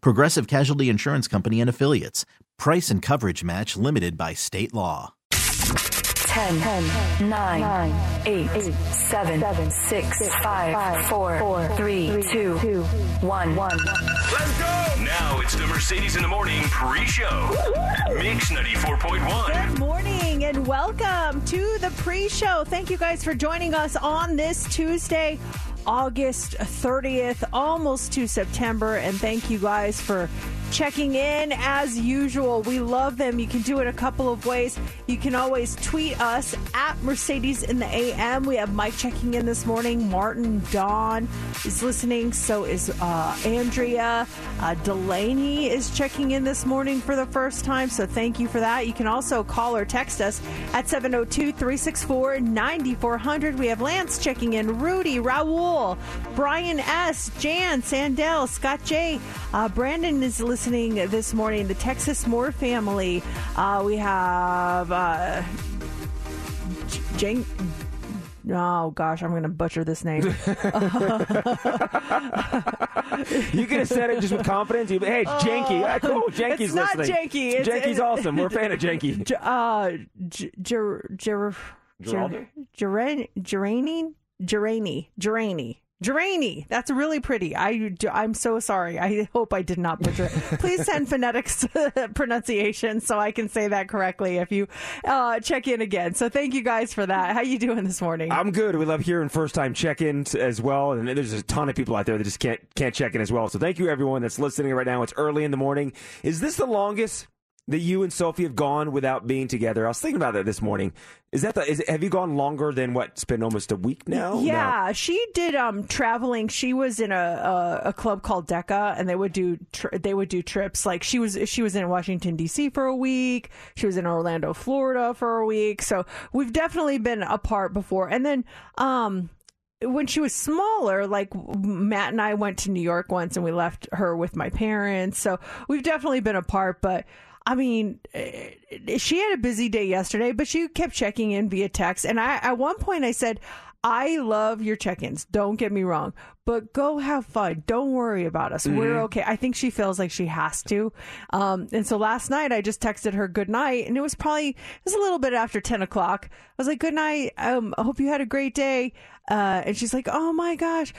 Progressive Casualty Insurance Company and Affiliates. Price and coverage match limited by state law. 10, 10 9, 9 8, 8 7, 7 6, 5 4, 4 3 2 1 1 Let's go! Now it's the Mercedes in the Morning pre-show. Mix 94.1. Good morning and welcome to the pre show. Thank you guys for joining us on this Tuesday, August 30th, almost to September. And thank you guys for checking in as usual. We love them. You can do it a couple of ways. You can always tweet us at Mercedes in the AM. We have Mike checking in this morning. Martin Dawn is listening. So is uh, Andrea. Uh, Delaney is checking in this morning for the first time. So thank you for that. You can also call or text us at 702 364 9400. We have Lance checking in, Rudy, Raul, Brian S., Jan, Sandell, Scott J. Uh, Brandon is listening this morning. The Texas Moore family. Uh, we have uh, J- Jane. Oh gosh, I'm going to butcher this name. You could have said it just with confidence. You, hey, it's Janky. Ah, cool. Janky's it's not listening. Janky. It's- Janky's it's- awesome. We're a fan of Janky. J- uh, J- Ger- Ger- Geraldo? Ger- Gerani? Gerani? Gerani? Gerani. That's really pretty. I, I'm so sorry. I hope I did not butcher it. Please send phonetics pronunciation so I can say that correctly if you uh, check in again. So thank you guys for that. How you doing this morning? I'm good. We love hearing first time check ins as well. And there's a ton of people out there that just can't can't check in as well. So thank you everyone that's listening right now. It's early in the morning. Is this the longest that you and Sophie have gone without being together? I was thinking about that this morning. Is that the is have you gone longer than what? It's been almost a week now. Yeah, she did um traveling. She was in a a, a club called DECA, and they would do tri- they would do trips. Like she was she was in Washington D.C. for a week. She was in Orlando, Florida for a week. So we've definitely been apart before. And then um when she was smaller, like Matt and I went to New York once, and we left her with my parents. So we've definitely been apart, but. I mean, eh, she had a busy day yesterday, but she kept checking in via text. And I, at one point, I said, I love your check ins. Don't get me wrong, but go have fun. Don't worry about us. We're okay. I think she feels like she has to. Um, and so last night I just texted her good night and it was probably, it was a little bit after 10 o'clock. I was like, good night. Um, I hope you had a great day. Uh, and she's like, "Oh my gosh,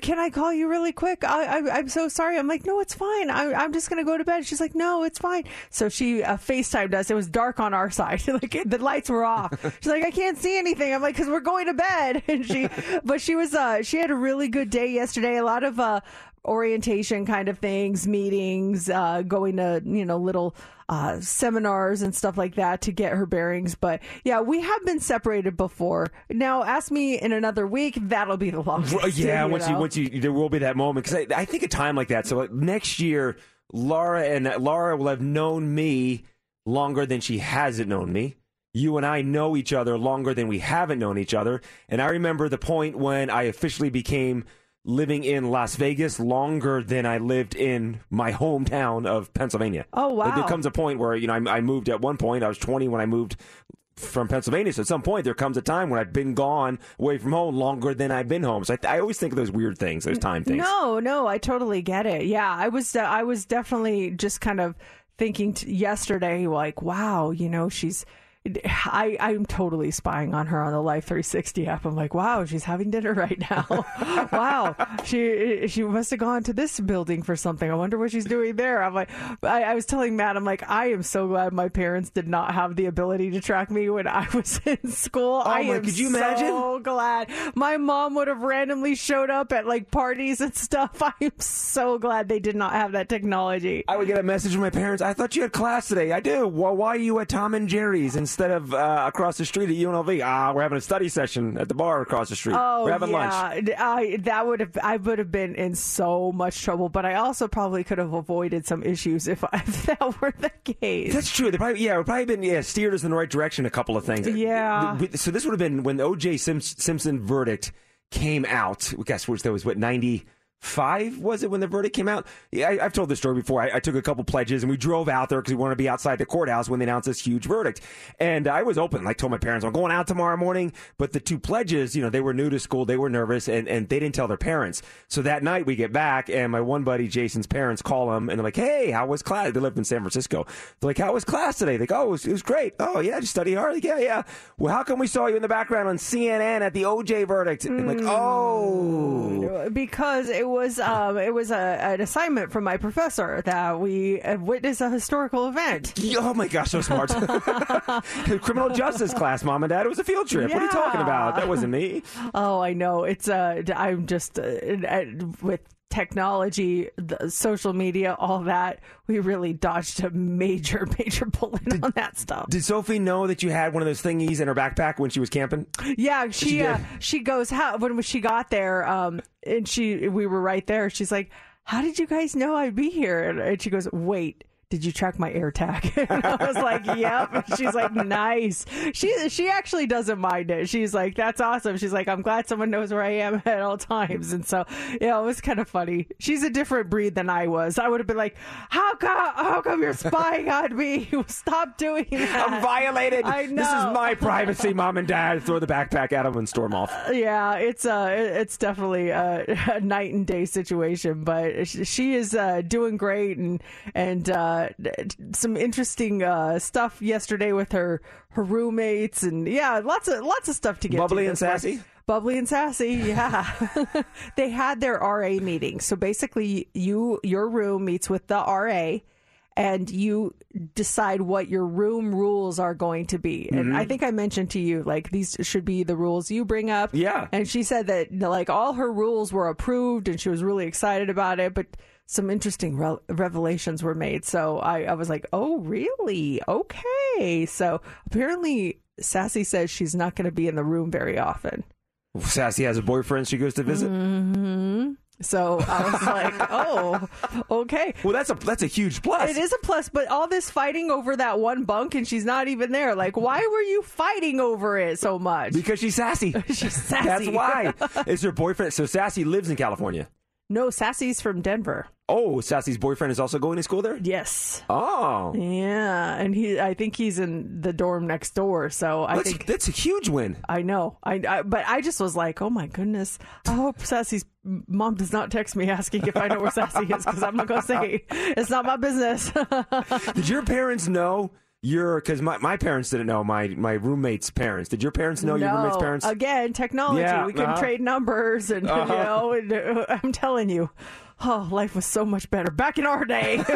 can I call you really quick? I, I, I'm so sorry." I'm like, "No, it's fine. I, I'm just gonna go to bed." She's like, "No, it's fine." So she uh, Facetimed us. It was dark on our side, like the lights were off. She's like, "I can't see anything." I'm like, "Cause we're going to bed." And she, but she was, uh, she had a really good day yesterday. A lot of uh, orientation kind of things, meetings, uh, going to you know little uh, seminars and stuff like that to get her bearings. But yeah, we have been separated before. Now, ask me in another week, that'll be the longest. Well, yeah, you once you know? once you there will be that moment because I, I think a time like that. So like, next year, Laura and Laura will have known me longer than she hasn't known me. You and I know each other longer than we haven't known each other. And I remember the point when I officially became living in Las Vegas longer than I lived in my hometown of Pennsylvania. Oh, wow. Like, there comes a point where you know I, I moved at one point. I was 20 when I moved from Pennsylvania. So at some point, there comes a time when I've been gone away from home longer than I've been home. So I, I always think of those weird things, those time things. No, no, I totally get it. Yeah, I was, uh, I was definitely just kind of thinking t- yesterday, like, wow, you know, she's I I'm totally spying on her on the Life 360 app. I'm like, wow, she's having dinner right now. wow, she she must have gone to this building for something. I wonder what she's doing there. I'm like, I, I was telling Matt, I'm like, I am so glad my parents did not have the ability to track me when I was in school. Oh I Oh my- am could you so imagine? glad my mom would have randomly showed up at like parties and stuff. I am so glad they did not have that technology. I would get a message from my parents. I thought you had class today. I do. Well, why are you at Tom and Jerry's instead of uh, across the street at UNLV? Ah, we're having a study session at the bar across the street. Oh we're having lunch. yeah, I that would have I would have been in so much trouble, but I also probably could have avoided some issues if, if that were the case. That's true. They probably yeah, it would probably been yeah, steered us in the right direction. A couple of things. Yeah. So this would have been when the O.J. Simps- Simpson verdict came out. Guess which there was what ninety five was it when the verdict came out? Yeah, I, I've told this story before. I, I took a couple pledges and we drove out there because we wanted to be outside the courthouse when they announced this huge verdict. And I was open. Like told my parents I'm going out tomorrow morning. But the two pledges, you know, they were new to school. They were nervous and, and they didn't tell their parents. So that night we get back and my one buddy Jason's parents call him and they're like, Hey, how was class? They lived in San Francisco. They're like, How was class today? They go, Oh, it was, it was great. Oh yeah, did you study hard? Like, yeah, yeah. Well, how come we saw you in the background on CNN at the OJ verdict? I'm like, hmm. Oh. because it was um, it was a, an assignment from my professor that we witnessed a historical event. Oh my gosh, so smart. Criminal justice class, mom and dad. It was a field trip. What are you talking about? That wasn't me. Oh, I know. It's uh, I'm just uh, with technology, the social media, all that. We really dodged a major, major bullet on that stuff. Did Sophie know that you had one of those thingies in her backpack when she was camping? Yeah, she she uh, she goes how when she got there, um, and she we were right there. She's like, "How did you guys know I'd be here?" And, and she goes, "Wait." Did you track my AirTag? And I was like, "Yep." She's like, "Nice." She she actually doesn't mind it. She's like, "That's awesome." She's like, "I'm glad someone knows where I am at all times." And so, yeah, it was kind of funny. She's a different breed than I was. I would have been like, "How come? How come you're spying on me? Stop doing that." I'm violated. I This is my privacy, mom and dad. Throw the backpack at them and storm off. yeah, it's uh, it's definitely a, a night and day situation, but she is uh, doing great and and uh, some interesting uh, stuff yesterday with her her roommates and yeah, lots of lots of stuff to get. Bubbly to and sassy? Bubbly and sassy, yeah. they had their RA meeting, so basically, you your room meets with the RA and you decide what your room rules are going to be. And Mm-hmm. I think I mentioned to you, like, these should be the rules you bring up. Yeah. And she said that, like, all her rules were approved and she was really excited about it, but some interesting re- revelations were made. So I, I was like, oh, really? Okay. So apparently, Sassy says she's not going to be in the room very often. Sassy has a boyfriend she goes to visit. Mm-hmm. So I was like, oh, okay. Well, that's a that's a huge plus. It is a plus, but all this fighting over that one bunk and she's not even there. Like, why were you fighting over it so much? because she's sassy. She's sassy. That's why. Is her boyfriend? So Sassy lives in California. No, Sassy's from Denver. Oh, Sassy's boyfriend is also going to school there. Yes. Oh, Yeah, and he, I think he's in the dorm next door. So I that's think that's a huge win. I know. I, I, but I just was like, oh my goodness. I hope Sassy's mom does not text me asking if I know where Sassy is because I'm not going to say it's not my business. Did your parents know your? Because my, my parents didn't know my my roommate's parents. Did your parents know your roommate's parents? Again, technology. Yeah, we can uh-huh. trade numbers, and you know, and, uh, I'm telling you, oh, life was so much better back in our day.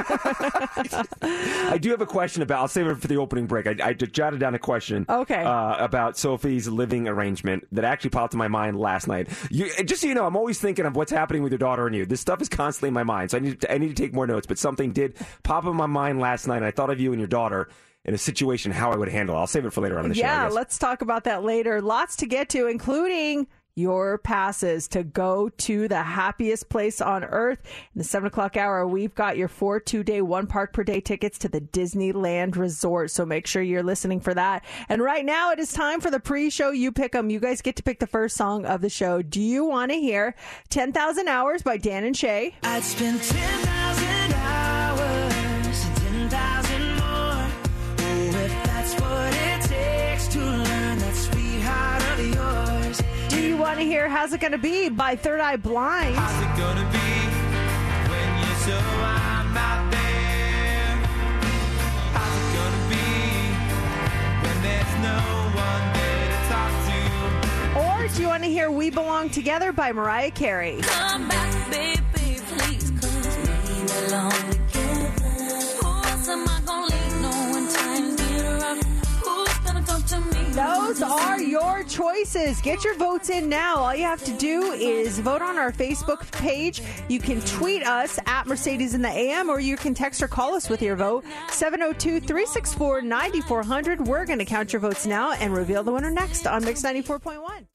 I do have a question about. I'll save it for the opening break. I, I jotted down a question. Okay. Uh, about Sophie's living arrangement that actually popped in my mind last night. You, just so you know, I'm always thinking of what's happening with your daughter and you. This stuff is constantly in my mind, so I need to, I need to take more notes. But something did pop in my mind last night, and I thought of you and your daughter in a situation how I would handle. it. I'll save it for later on in the show. Yeah, let's talk about that later. Lots to get to, including your passes to go to the happiest place on earth. In the seven o'clock hour, we've got your four two day, one park per day tickets to the Disneyland Resort. So make sure you're listening for that. And right now, it is time for the pre show. You pick them. You guys get to pick the first song of the show. Do you want to hear 10,000 Hours by Dan and Shay? I'd spend 10,000 want to hear How's It Gonna Be by Third Eye Blind. How's it gonna be when you so I'm there? How's it gonna be when there's no one there to talk to? Or do you want to hear We Belong Together by Mariah Carey? Come back, baby, please, cause we belong together. Who else am I gonna Those are your choices. Get your votes in now. All you have to do is vote on our Facebook page. You can tweet us at Mercedes in the AM or you can text or call us with your vote. 702 364 9400. We're going to count your votes now and reveal the winner next on Mix 94.1.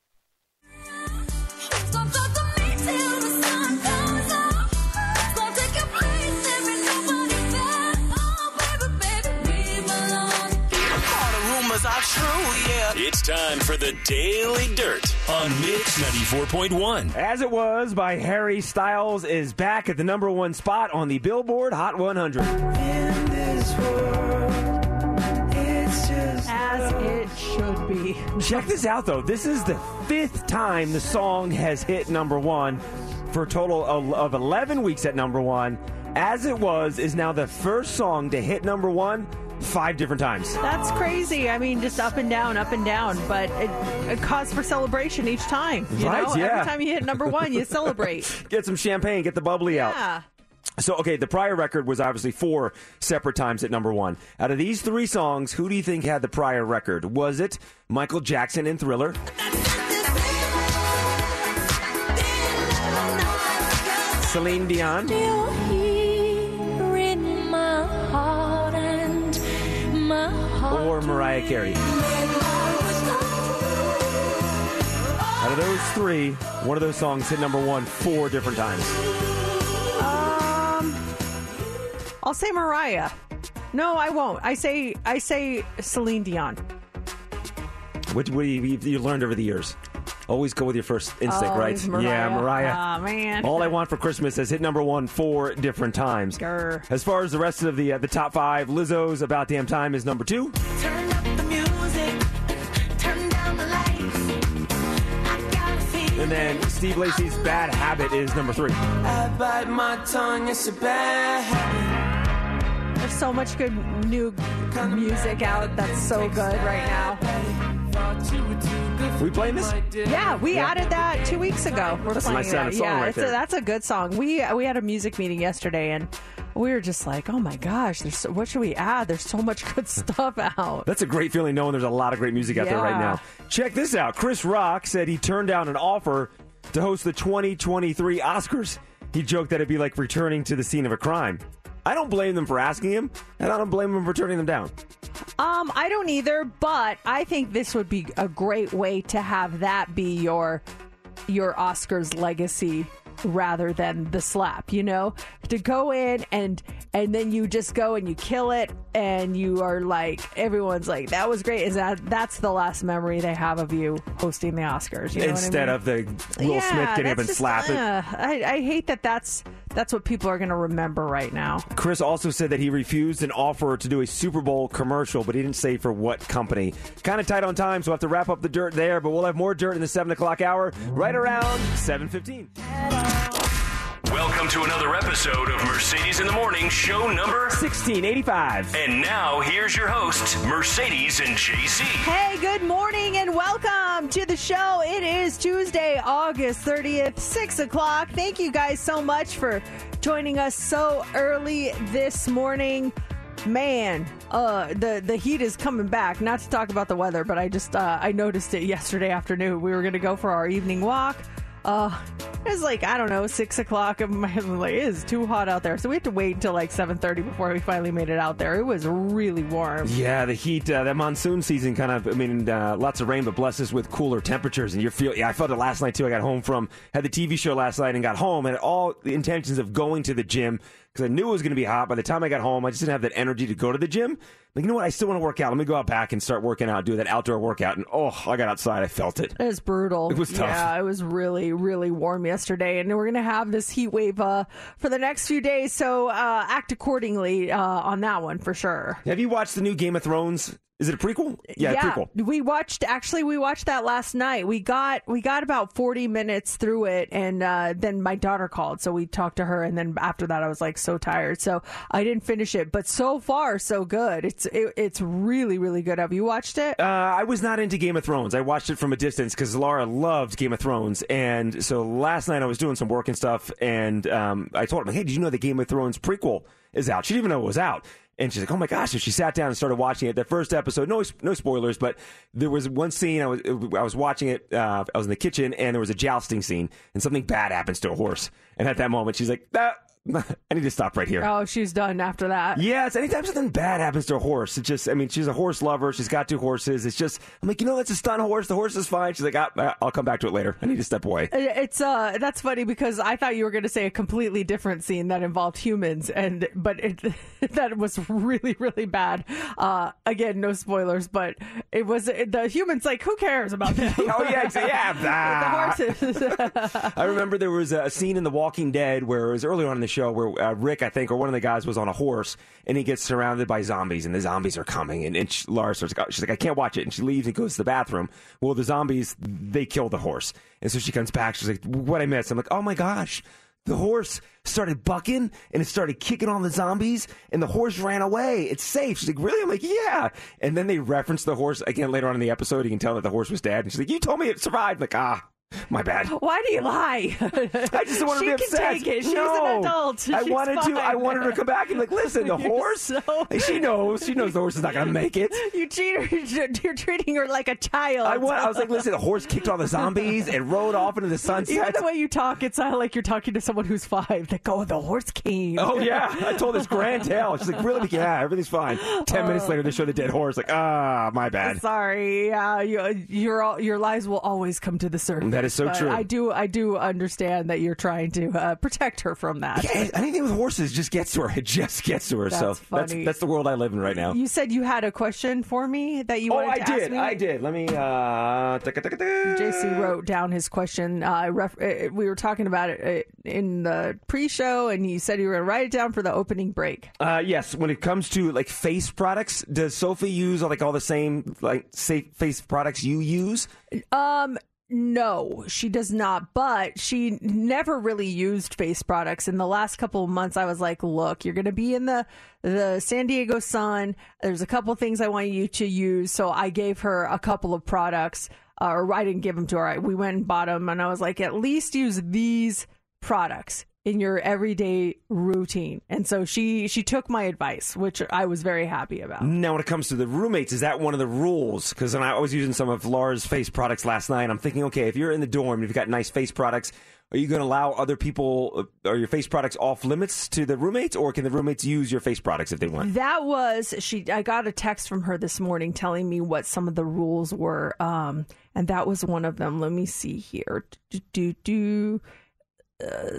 rumors are true, yeah. It's time for the Daily Dirt on Mix 94.1. As It Was by Harry Styles is back at the number one spot on the Billboard Hot 100. In this world, it's just As it should be. Check this out, though. This is the fifth time the song has hit number one for a total of- of 11 weeks at number one. As It Was is now the first song to hit number one five different times. That's crazy. I mean, just up and down, up and down, but it, a cause for celebration each time. You Right, know, yeah. every time you hit number one, you celebrate. Get some champagne, get the bubbly out. Yeah. So, okay, the prior record was obviously four separate times at number one. Out of these three songs, who do you think had the prior record? Was it Michael Jackson in Thriller? Celine Dion? Mariah Carey? Out of those three, one of those songs hit number one four different times. Um, I'll say Mariah. No, I won't. I say I say Celine Dion. Which what do you, you, you learned over the years? Always go with your first instinct, right? Mariah. Yeah, Mariah. Ah, man. All I Want for Christmas has hit number one four different times. Grr. As far as the rest of the uh, the top five, Lizzo's About Damn Time is number two. Turn And then Steve Lacy's Bad Habit is number three. I bite my tongue, it's a bad habit. There's so much good new music out that's so good right now. Thought you were too good for We playing this? my dinner. Yeah, we added that two weeks ago. We're That's playing nice that. yeah, right it's a, that's a good song. We we had a music meeting yesterday, and we were just like, oh my gosh, there's so, what should we add? There's so much good stuff out. That's a great feeling knowing there's a lot of great music out there right now. Check this out. Chris Rock said he turned down an offer to host the 2023 Oscars. He joked that it'd be like returning to the scene of a crime. I don't blame them for asking him, and I don't blame him for turning them down. Um, I don't either, but I think this would be a great way to have that be your your Oscars legacy rather than the slap, you know? To go in and and then you just go and you kill it and you are like everyone's like that was great. Is that that's the last memory they have of you hosting the Oscars, you know what I Instead mean? of the Will yeah, Smith getting up and just, slapping. uh, I, I hate that that's that's what people are going to remember right now. Chris also said that he refused an offer to do a Super Bowl commercial, but he didn't say for what company. Kind of tight on time, so we'll have to wrap up the dirt there, but we'll have more dirt in the 7 o'clock hour right around 7.15. Welcome to another episode of Mercedes in the Morning, show number. 1685. And now here's your hosts, Mercedes and JC. Hey, good morning and welcome to the show. It is Tuesday, August 30th, 6 o'clock. Thank you guys so much for joining us so early this morning. Man, uh, the the heat is coming back. Not to talk about the weather, but I just uh, I noticed it yesterday afternoon. We were going to go for our evening walk. Uh, it was like I don't know six o'clock, and my husband like, "It is too hot out there," so we had to wait until like seven thirty before we finally made it out there. It was really warm. Yeah, the heat, uh, that monsoon season kind of, I mean, uh, lots of rain, but bless us with cooler temperatures. And you feel, yeah, I felt it last night too. I got home from, had the TV show last night and got home and all the intentions of going to the gym because I knew it was going to be hot. By the time I got home, I just didn't have that energy to go to the gym. Like, you know what? I still want to work out. Let me go out back and start working out, do that outdoor workout. And oh, I got outside. I felt it. It was brutal. It was tough. Yeah, it was really, really warm yesterday, and we're gonna have this heat wave uh, for the next few days. So uh, act accordingly uh, on that one for sure. Have you watched the new Game of Thrones? Is it a prequel? Yeah, prequel. we watched. Actually, we watched that last night. We got we got about forty minutes through it, and uh, then my daughter called, so we talked to her, and then after that, I was like, so tired, so I didn't finish it. But so far, so good. It's it, it's really really good. Have you watched it? Uh, I was not into Game of Thrones. I watched it from a distance because Laura loved Game of Thrones, and so last night I was doing some work and stuff, and um, I told her, "Hey, did you know the Game of Thrones prequel is out?" She didn't even know it was out. And she's like, "Oh my gosh!" So she sat down and started watching it. The first episode, no, no spoilers, but there was one scene. I was, I was watching it. Uh, I was in the kitchen, and there was a jousting scene, and something bad happens to a horse. And at that moment, she's like, "That, I need to stop right here." Oh, she's done after that. Yes, anytime something bad happens to a horse, it just, I mean, she's a horse lover. She's got two horses. It's just, I'm like, you know, that's a stun horse. The horse is fine. She's like, ah, I'll come back to it later. I need to step away. It's uh that's funny because I thought you were going to say a completely different scene that involved humans and but it that was really really bad. Uh again no spoilers but it was the humans like who cares about them? oh, yeah, yeah. ah. the horses. I remember there was a scene in The Walking Dead where it was earlier on in the show where uh, Rick, I think, or one of the guys was on a horse and he gets surrounded by zombies and the zombies are coming. And, and she, starts, she's like, I can't watch it. And she leaves and goes to the bathroom. Well, the zombies, they kill the horse. And so she comes back. She's like, what I missed? I'm like, oh my gosh. The horse started bucking and it started kicking on the zombies and the horse ran away. It's safe. She's like, really? I'm like, yeah. And then they reference the horse again later on in the episode. You can tell that the horse was dead. And she's like, you told me it survived. I'm like, ah, my bad. Why do you lie? I just want to she be can take it. She's no. an adult. I She's wanted to. I wanted her to come back and like, listen, the horse. so- She knows. She knows the horse is not going to make it. You treat her, you're treating her like a child. I, want, I was like, listen, the horse kicked all the zombies and rode off into the Even sunset. the way you talk, it's sounds like you're talking to someone who's five. Like, oh, the horse came. Oh yeah, I told this grand tale. She's like, really? Yeah, everything's fine. Ten minutes later, they show the dead horse. Like, ah, my bad. Sorry, yeah, you, your your lies will always come to the surface. That is so But true. I do I do understand that you're trying to uh, protect her from that. Yeah, anything with horses just gets to her. It just gets to her. so That's that's funny. that's the world I live in right now. You said you had a question for me that you oh, wanted I to ask did. me. I did. Let me. uh JC wrote down his question. Uh, ref- uh, we were talking about it uh, in the pre-show, and he said you were going to write it down for the opening break. Uh, yes, when it comes to like face products, does Sophie use like all the same like safe face products you use? Um, no, she does not. But she never really used face products. In the last couple of months, I was like, "Look, you're going to be in the the San Diego sun. There's a couple things I want you to use." So I gave her a couple of products, uh, or I didn't give them to her. I- We went and bought them, and I was like, "At least use these products." In your everyday routine and so she she took my advice which i was very happy about Now, when it comes to the roommates, is that one of the rules? Because I was using some of Laura's face products last night. I'm thinking, okay, if you're in the dorm and you've got nice face products, are you going to allow other people, uh, are your face products off limits to the roommates, or can the roommates use your face products if they want? That was she. I got a text from her this morning telling me what some of the rules were, um, and that was one of them. Let me see here. Do do do.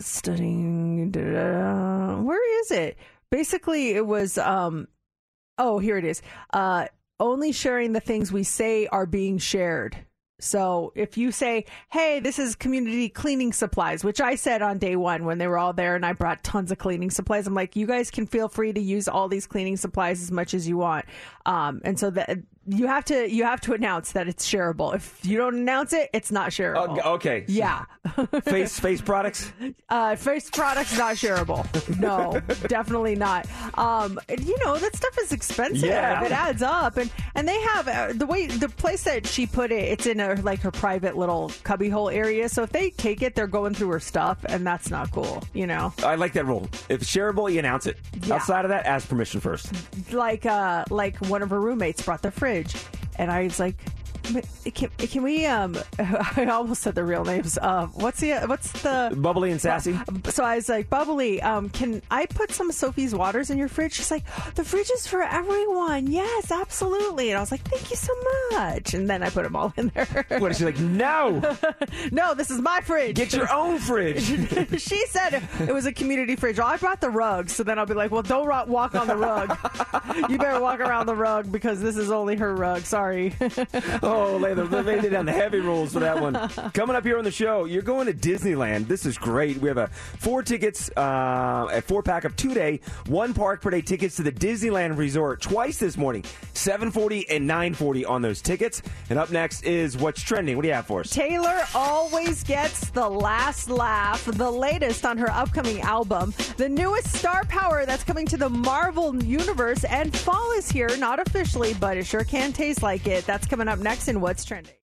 Studying. da, da, da. Where is it? Basically, it was. Um, oh, here it is. Uh, only sharing the things we say are being shared. So if you say, "Hey, this is community cleaning supplies," which I said on day one when they were all there, and I brought tons of cleaning supplies, I'm like, "You guys can feel free to use all these cleaning supplies as much as you want." Um, and so that you have to you have to announce that it's shareable. If you don't announce it, it's not shareable. Oh, okay. Yeah. face face products. Uh, face products not shareable. No, definitely not. Um, you know that stuff is expensive. Yeah. It adds up, and and they have uh, the way the place that she put it. It's in a like her private little cubbyhole area. So if they take it, they're going through her stuff, and that's not cool. You know, I like that rule. If it's shareable, you announce it. Yeah. Outside of that, ask permission first. like uh, like one of her roommates brought the fridge, and I was like. Can, can we um I almost said the real names uh what's the what's the Bubbly and sassy. So I was like, Bubbly, um, can I put some Sophie's waters in your fridge? She's like, the fridge is for everyone. Yes, absolutely. And I was like, thank you so much. And then I put them all in there. What is she like? No, no, this is my fridge. get your own fridge. she said it was a community fridge. Well, I brought the rug, so then I'll be like, well, don't walk on the rug. you better walk around the rug because this is only her rug. Sorry. Oh, lay, the, lay down the heavy rules for that one. Coming up here on the show, you're going to Disneyland. This is great. We have a four tickets, uh, a four pack of two day, one park per day tickets to the Disneyland Resort twice this morning, 740 and 940 on those tickets. And up next is what's trending. What do you have for us? Taylor always gets the last laugh, the latest on her upcoming album, the newest star power that's coming to the Marvel Universe, and fall is here, not officially, but it sure can taste like it. That's coming up next in What's Trending.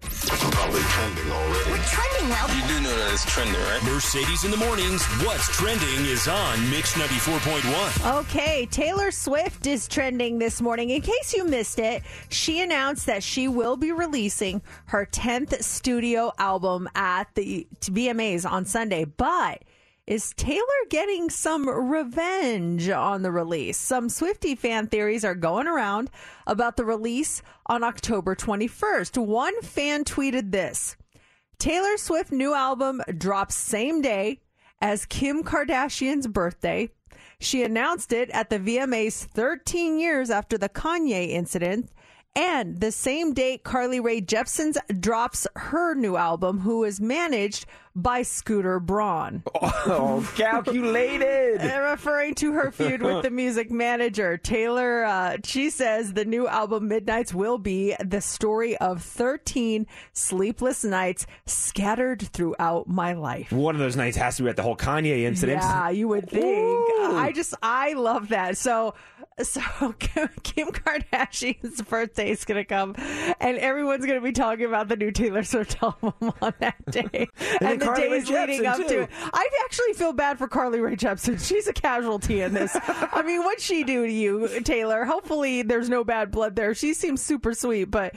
Probably trending already. We're trending now. You do know that it's trending, right? Mercedes in the mornings. What's trending is on Mix 94.1. Okay, Taylor Swift is trending this morning. In case you missed it, she announced that she will be releasing her 10th studio album at the VMAs on Sunday, but is Taylor getting some revenge on the release? Some Swiftie fan theories are going around about the release on October 21st. One fan tweeted this Taylor Swift new album drops same day as Kim Kardashian's birthday. She announced it at the VMAs 13 years after the Kanye incident. And the same date Carly Rae Jepsen drops her new album, who is managed by Scooter Braun. Oh, calculated. Referring to her feud with the music manager, Taylor, uh, she says the new album Midnights will be the story of 13 sleepless nights scattered throughout my life. One of those nights has to be at the whole Kanye incident. Yeah, you would think. Ooh. I just, I love that. So, so Kim Kardashian's birthday is going to come, and everyone's going to be talking about the new Taylor Swift album on that day, and, the Carly days leading up too. to it. I actually feel bad for Carly Rae Jepsen. She's a casualty in this. I mean, what'd she do to you, Taylor? Hopefully, there's no bad blood there. She seems super sweet, but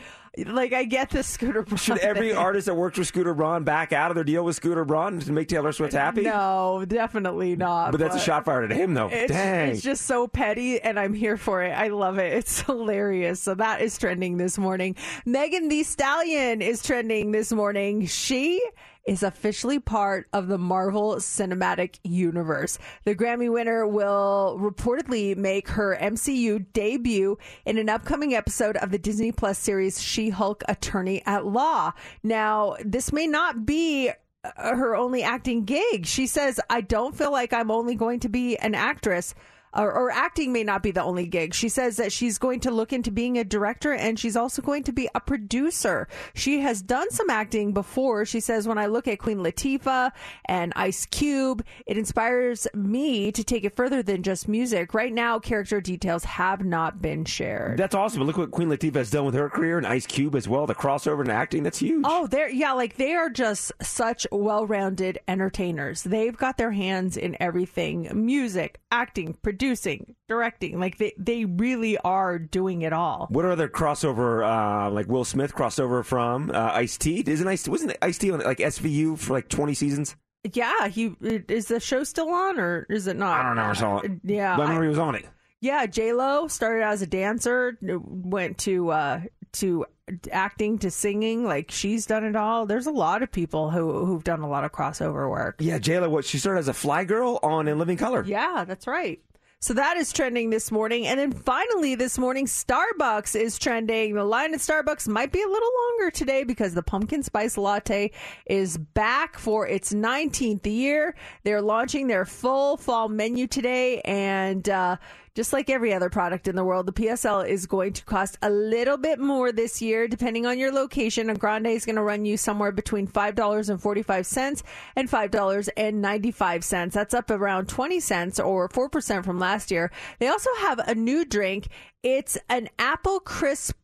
like, I get the Scooter. Braun Should every thing. artist that worked with Scooter Braun back out of their deal with Scooter Braun to make Taylor Swift happy? No, definitely not. But that's a shot fired at him, though. It's, Dang. it's just so petty, and I'm here for it. I love it. It's hilarious. So that is trending this morning. Megan Thee Stallion is trending this morning. She is officially part of the Marvel Cinematic Universe. The Grammy winner will reportedly make her MCU debut in an upcoming episode of the Disney Plus series She Hulk Attorney at Law. Now, this may not be uh, her only acting gig. She says, I don't feel like I'm only going to be an actress. Or, or acting may not be the only gig. She says that she's going to look into being a director and she's also going to be a producer. She has done some acting before. She says, when I look at Queen Latifah and Ice Cube, it inspires me to take it further than just music. Right now, character details have not been shared. That's awesome. Look what Queen Latifah has done with her career and Ice Cube as well. The crossover in acting, that's huge. Oh, they're yeah, like they are just such well-rounded entertainers. They've got their hands in everything: music, acting, producing, directing. Like they they really are doing it all. What are other crossover, uh, like Will Smith crossover from uh, Ice T? Isn't Ice wasn't Ice T on like SVU for like twenty seasons? Yeah, he is the show still on or is it not? I don't know. I saw it. Yeah, but I I- remember he was on it. Yeah, J Lo started as a dancer, went to uh, to acting to singing. Like she's done it all. There's a lot of people who who've done a lot of crossover work. Yeah, J Lo. What she started as a fly girl on In Living Color. Yeah, that's right. So that is trending this morning. And then finally this morning, Starbucks is trending. The line at Starbucks might be a little longer today because the pumpkin spice latte is back for its 19th year. They're launching their full fall menu today. And, uh, just like every other product in the world, the PSL is going to cost a little bit more this year, depending on your location. A grande is going to run you somewhere between $5.45 and $5.95. That's up around 20 cents or 4% from last year. They also have a new drink. It's an apple crisp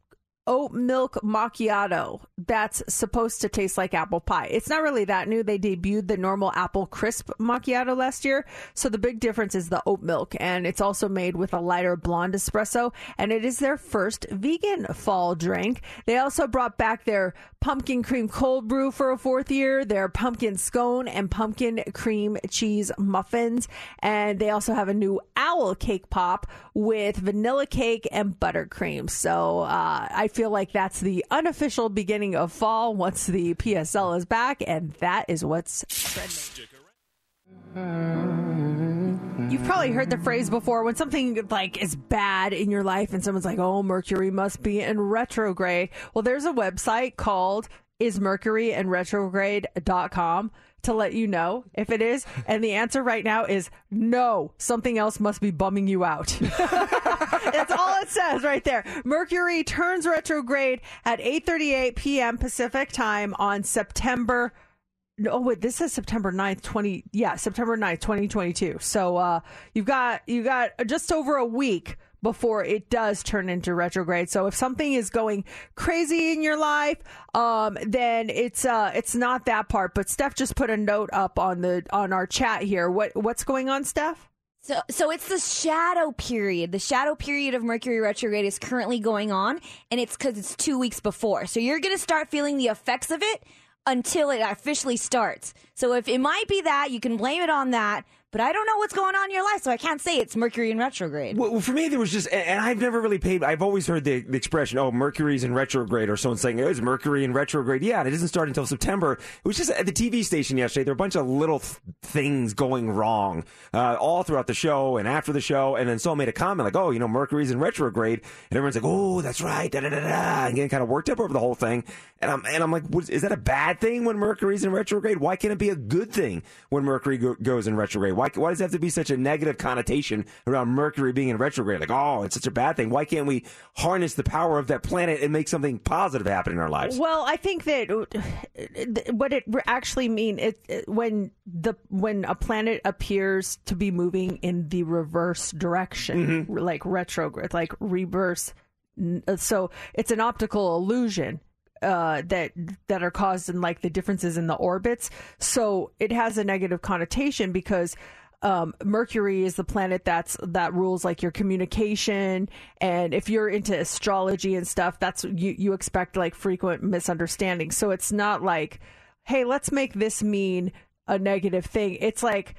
oat milk macchiato that's supposed to taste like apple pie. It's not really that new. They debuted the normal apple crisp macchiato last year. So the big difference is the oat milk and it's also made with a lighter blonde espresso and it is their first vegan fall drink. They also brought back their pumpkin cream cold brew for a fourth year, their pumpkin scone and pumpkin cream cheese muffins. And they also have a new owl cake pop with vanilla cake and buttercream. So uh, I feel like that's the unofficial beginning of fall once the PSL is back, and that is what's trending. You've probably heard the phrase before when something like is bad in your life and someone's like, "Oh, Mercury must be in retrograde." Well, there's a website called ismercuryinretrograde.com to let you know if it is, and the answer right now is no. Something else must be bumming you out. That's all it says right there. Mercury turns retrograde at 8:38 p.m. Pacific time on September oh wait, this is September 9th, 20 yeah, September 9th, 2022. So uh you've got you got just over a week before it does turn into retrograde. So if something is going crazy in your life, um then it's uh it's not that part. But Steph just put a note up on the on our chat here. What what's going on, Steph? So, so it's the shadow period. The shadow period of Mercury retrograde is currently going on, and it's because it's two weeks before. So you're going to start feeling the effects of it until it officially starts. So if it might be that, you can blame it on that. But I don't know what's going on in your life, so I can't say it's Mercury in retrograde. Well, for me, there was just, and I've never really paid. I've always heard the, the expression, "Oh, Mercury's in retrograde," or someone saying, "Oh, it's Mercury in retrograde." Yeah, and it doesn't start until September. It was just at the TV station yesterday. There were a bunch of little th- things going wrong uh, all throughout the show and after the show, and then someone made a comment like, "Oh, you know, Mercury's in retrograde," and everyone's like, "Oh, that's right," da da da da, and getting kind of worked up over the whole thing. And I'm and I'm like, what, is that a bad thing when Mercury's in retrograde? Why can't it be a good thing when Mercury go, goes in retrograde? Why why does it have to be such a negative connotation around Mercury being in retrograde? Like, oh, it's such a bad thing. Why can't we harness the power of that planet and make something positive happen in our lives? Well, I think that uh, what it actually mean it, when the when a planet appears to be moving in the reverse direction, like retrograde, like reverse. uh, So it's an optical illusion uh, that that are caused in like the differences in the orbits. So it has a negative connotation because um, Mercury is the planet that's that rules like your communication, and if you're into astrology and stuff, that's you you expect like frequent misunderstandings. So it's not like, hey, let's make this mean a negative thing. It's like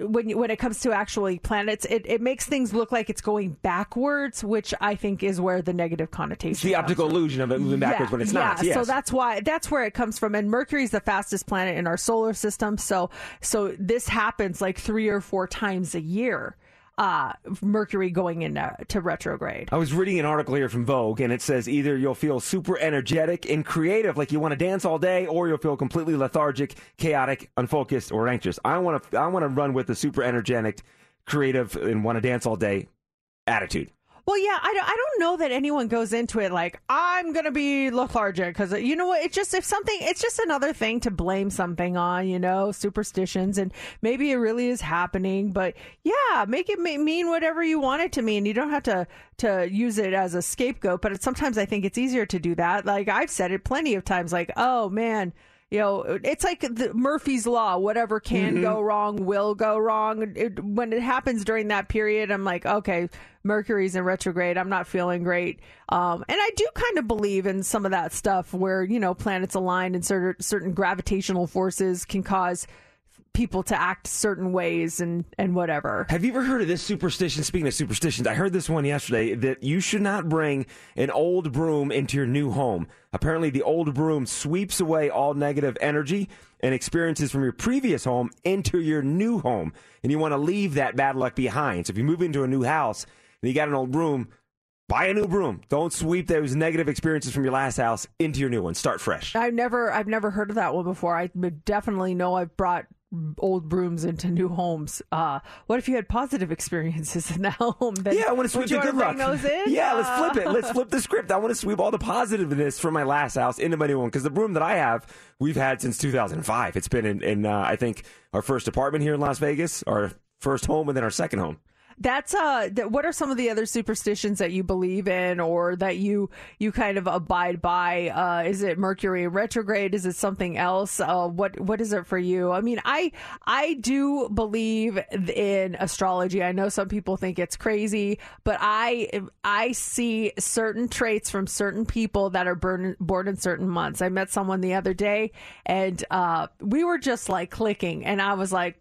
when you, when it comes to actually planets, it, it makes things look like it's going backwards, which I think is where the negative connotation. It's the optical from. illusion of it moving backwards Yeah, when it's yeah, not. Yes. So that's why that's where it comes from. And Mercury's the fastest planet in our solar system. So so this happens like three or four times a year. Uh, Mercury going into to retrograde. I was reading an article here from Vogue, and it says either you'll feel super energetic and creative, like you want to dance all day, or you'll feel completely lethargic, chaotic, unfocused, or anxious. I want to, I want to run with the super energetic, creative, and want to dance all day attitude. Well, yeah, I I don't know that anyone goes into it like I'm gonna be lethargic because you know what? It's just if something, it's just another thing to blame something on, you know, superstitions, and maybe it really is happening. But yeah, make it mean whatever you want it to mean. You don't have to to use it as a scapegoat. But sometimes I think it's easier to do that. Like I've said it plenty of times. Like, oh man. You know, it's like the Murphy's Law. Whatever can go wrong will go wrong. It, when it happens during that period, I'm like, okay, Mercury's in retrograde. I'm not feeling great. Um, and I do kind of believe in some of that stuff where, you know, planets align and certain, certain gravitational forces can cause people to act certain ways and, and whatever. Have you ever heard of this superstition? Speaking of superstitions, I heard this one yesterday that you should not bring an old broom into your new home. Apparently, the old broom sweeps away all negative energy and experiences from your previous home into your new home. And you want to leave that bad luck behind. So if you move into a new house and you got an old broom, buy a new broom. Don't sweep those negative experiences from your last house into your new one. Start fresh. I've never I've never heard of that one before. I definitely know I've brought old brooms into new homes. Uh, what if you had positive experiences in that home? Then Yeah, I want to sweep the good luck. bring Those in? Yeah, let's flip it. Uh, Let's flip the script. I want to sweep all the positiveness from my last house into my new one because the broom that I have, we've had since 2005. It's been in, in uh, I think, our first apartment here in Las Vegas, our first home, and then our second home. That's uh. Th- what are some of the other superstitions that you believe in, or that you you kind of abide by? Uh, is it Mercury retrograde? Is it something else? Uh, what what is it for you? I mean, I I do believe in astrology. I know some people think it's crazy, but I I see certain traits from certain people that are born born in certain months. I met someone the other day, and uh, we were just like clicking, and I was like.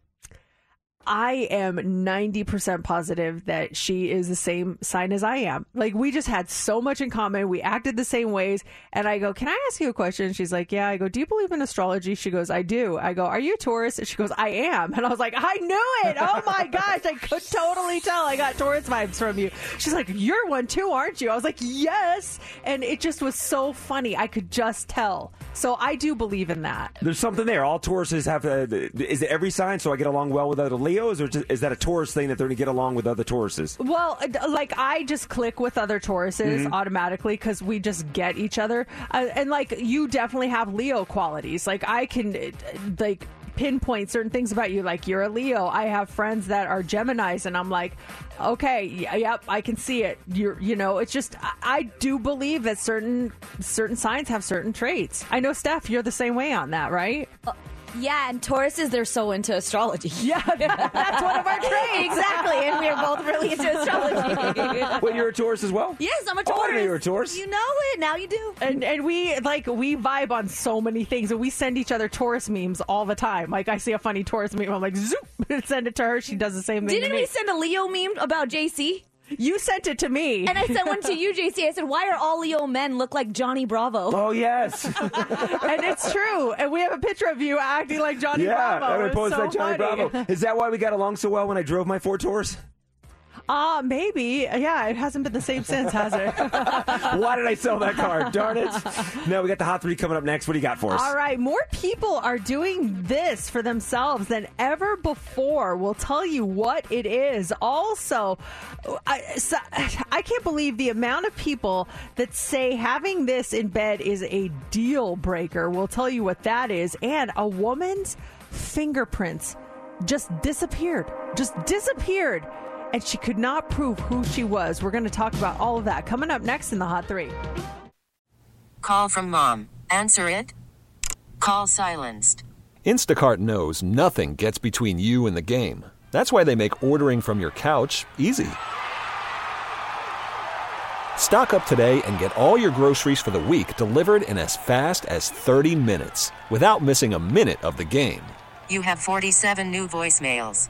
I am 90% positive that she is the same sign as I am. Like, we just had so much in common. We acted the same ways. And I go, Can I ask you a question? She's like, Yeah. I go, Do you believe in astrology? She goes, I do. I go, Are you a Taurus? She goes, I am. And I was like, I knew it. Oh my gosh. I could totally tell. I got Taurus vibes from you. She's like, You're one too, aren't you? I was like, Yes. And it just was so funny. I could just tell. So I do believe in that. There's something there. All Tauruses have. Uh, is it every sign so I get along well with other Leos, or just, is that a Taurus thing that they're going to get along with other Tauruses? Well, uh, like I just click with other Tauruses Mhm. automatically because we just get each other, uh, and like you definitely have Leo qualities. Like I can, uh, like pinpoint certain things about you. Like you're a Leo. I have friends that are Gemini's, and I'm like, okay, yep, I can see it. You're, you know, it's just I, I do believe that certain certain signs have certain traits. I know, Steph, you're the same way on that, right? Yeah, and Tauruses, they're so into astrology. Yeah, that's one of our traits. exactly, and we're both really into astrology. Wait, you're a Taurus as well? yes, I'm a Oh, I Taurus. didn't know you were a Taurus. You know it. Now you do. And and we like we vibe on so many things, and we send each other Taurus memes all the time. Like I see a funny Taurus meme, I'm like zoop, send it to her. She does the same thing. Didn't to me. we send a Leo meme about JC? You sent it to me, And I sent one to you, JC. I said, "Why are all Leo men look like Johnny Bravo?" Oh yes. and it's true. And we have a picture of you acting like Johnny yeah, Bravo. I'm gonna post so that Johnny funny. Bravo. Is that why we got along so well when I drove my Ford Taurus? Ah, maybe. Yeah, it hasn't been the same since, has it? Why did I sell that car? Darn it. No, we got the hot three coming up next. What do you got for us? All right, more people are doing this for themselves than ever before. We'll tell you what it is. Also, I, so, I can't believe the amount of people that say having this in bed is a deal breaker. We'll tell you what that is. And a woman's fingerprints just disappeared. Just disappeared. And she could not prove who she was. We're going to talk about all of that coming up next in the Hot Three. Call from mom. Answer it. Call silenced. Instacart knows nothing gets between you and the game. That's why they make ordering from your couch easy. Stock up today and get all your groceries for the week delivered in as fast as 30 minutes without missing a minute of the game. You have 47 new voicemails.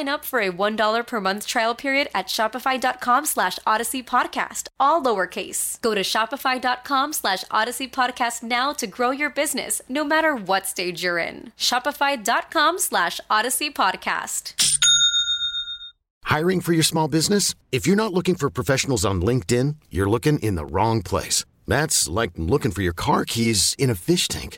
up for a $1 per month trial period at shopify.com slash odyssey podcast, all lowercase. Go to shopify.com slash odyssey podcast now to grow your business, no matter what stage you're in. Shopify.com slash odyssey podcast. Hiring for your small business? If you're not looking for professionals on LinkedIn, you're looking in the wrong place. That's like looking for your car keys in a fish tank.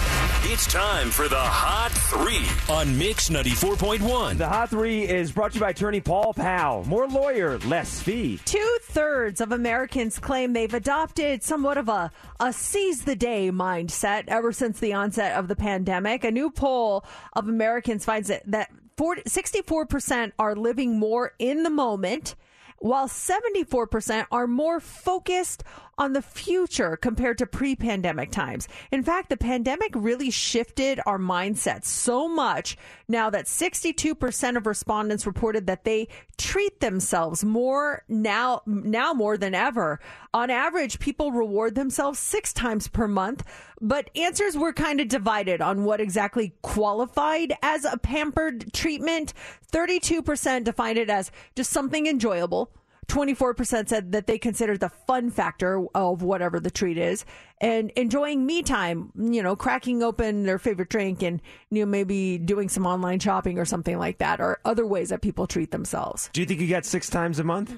It's time for the Hot Three on Mix 94.1. The Hot Three is brought to you by attorney Paul Powell. More lawyer, less fee. Two thirds of Americans claim they've adopted somewhat of a, a seize the day mindset ever since the onset of the pandemic. A new poll of Americans finds that, that 40, 64% are living more in the moment, while 74% are more focused on the future compared to pre pandemic times. In fact, the pandemic really shifted our mindset so much now that 62% of respondents reported that they treat themselves more now, now more than ever. On average, people reward themselves six times per month, but answers were kind of divided on what exactly qualified as a pampered treatment. 32% defined it as just something enjoyable. 24% said that they consider the fun factor of whatever the treat is and enjoying me time, you know, cracking open their favorite drink and, you know, maybe doing some online shopping or something like that or other ways that people treat themselves. Do you think you get six times a month?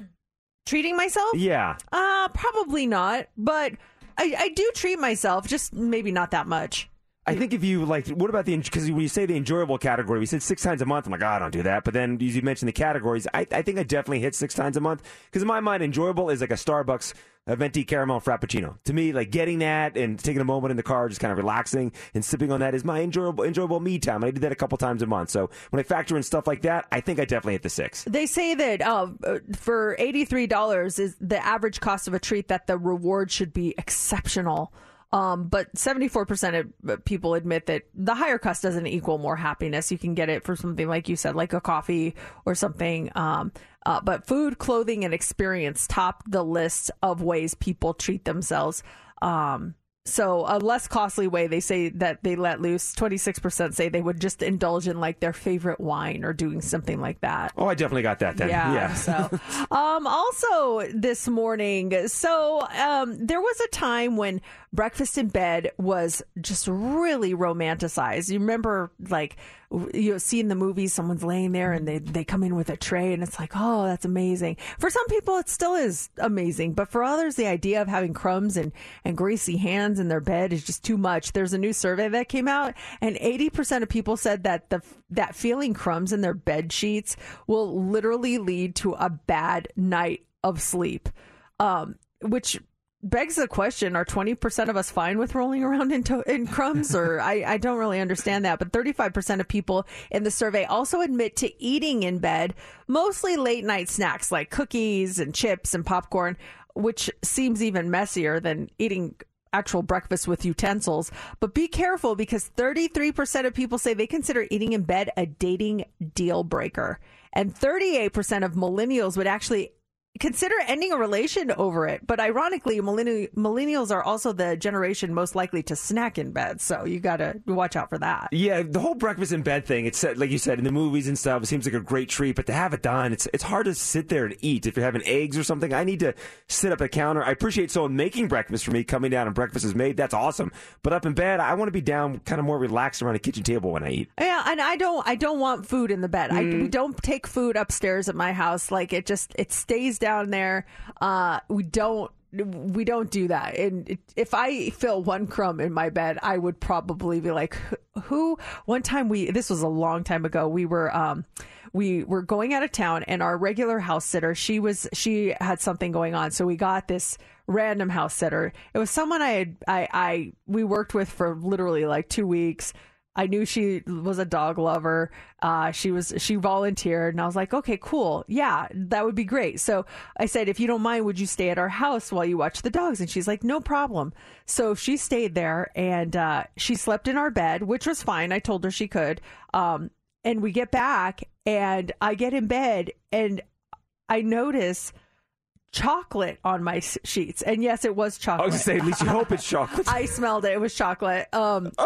Treating myself? Yeah. Uh, probably not, but I, I do treat myself, just maybe not that much. I think if you like, what about the because when you say the enjoyable category, we said six times a month. I'm like, oh, I don't do that. But then as you mentioned the categories, I, I think I definitely hit six times a month because in my mind, enjoyable is like a Starbucks a venti caramel frappuccino. To me, like getting that and taking a moment in the car, just kind of relaxing and sipping on that is my enjoyable enjoyable me time. I do that a couple times a month. So when I factor in stuff like that, I think I definitely hit the six. They say that uh, for $83 is the average cost of a treat that the reward should be exceptional. Um, but 74% of people admit that the higher cost doesn't equal more happiness. You can get it for something like you said, like a coffee or something. Um, uh, but food, clothing, and experience top the list of ways people treat themselves. Um, so a less costly way, they say that they let loose. 26% say they would just indulge in like their favorite wine or doing something like that. Oh, I definitely got that then. Yeah. Yeah. So, um, also this morning, so um, there was a time when breakfast in bed was just really romanticized. You remember, like, you see in the movies, someone's laying there and they they come in with a tray, and it's like, oh, that's amazing. For some people, it still is amazing, but for others, the idea of having crumbs and and greasy hands in their bed is just too much. There's a new survey that came out, and 80% of people said that the that feeling crumbs in their bed sheets will literally lead to a bad night of sleep. Um, which begs the question are 20% of us fine with rolling around in, to- in crumbs? Or I, I don't really understand that but 35% of people in the survey also admit to eating in bed mostly late night snacks like cookies and chips and popcorn which seems even messier than eating actual breakfast with utensils. But be careful because 33% of people say they consider eating in bed a dating deal breaker. And 38% of millennials would actually consider ending a relation over it. But ironically, millenni- millennials are also the generation most likely to snack in bed. So you got to watch out for that. Yeah, the whole breakfast in bed thing. It's like you said in the movies and stuff. It seems like a great treat, but to have it done, it's it's hard to sit there and eat. If you're having eggs or something, I need to sit up at the counter. I appreciate someone making breakfast for me, coming down and breakfast is made. That's awesome. But up in bed, I want to be down, kind of more relaxed around a kitchen table when I eat. Yeah, and I don't I don't want food in the bed. I Mm. we don't take food upstairs at my house. Like it just it stays down there. Uh we don't we don't do that. And if I feel one crumb in my bed, I would probably be like, who? One time we, this was a long time ago. We were, um, we were going out of town, and our regular house sitter, she was, she had something going on, so we got this random house sitter. It was someone I had, I, I, we worked with for literally like two weeks. I knew she was a dog lover. Uh, she was she volunteered, and I was like, okay, cool, yeah, that would be great. So I said, if you don't mind, would you stay at our house while you watch the dogs? And she's like, no problem. So she stayed there, and uh, she slept in our bed, which was fine. I told her she could. Um, and we get back, and I get in bed, and I notice chocolate on my sheets. And yes, it was chocolate. I was gonna say, at least you hope it's chocolate. I smelled it. It was chocolate. Um,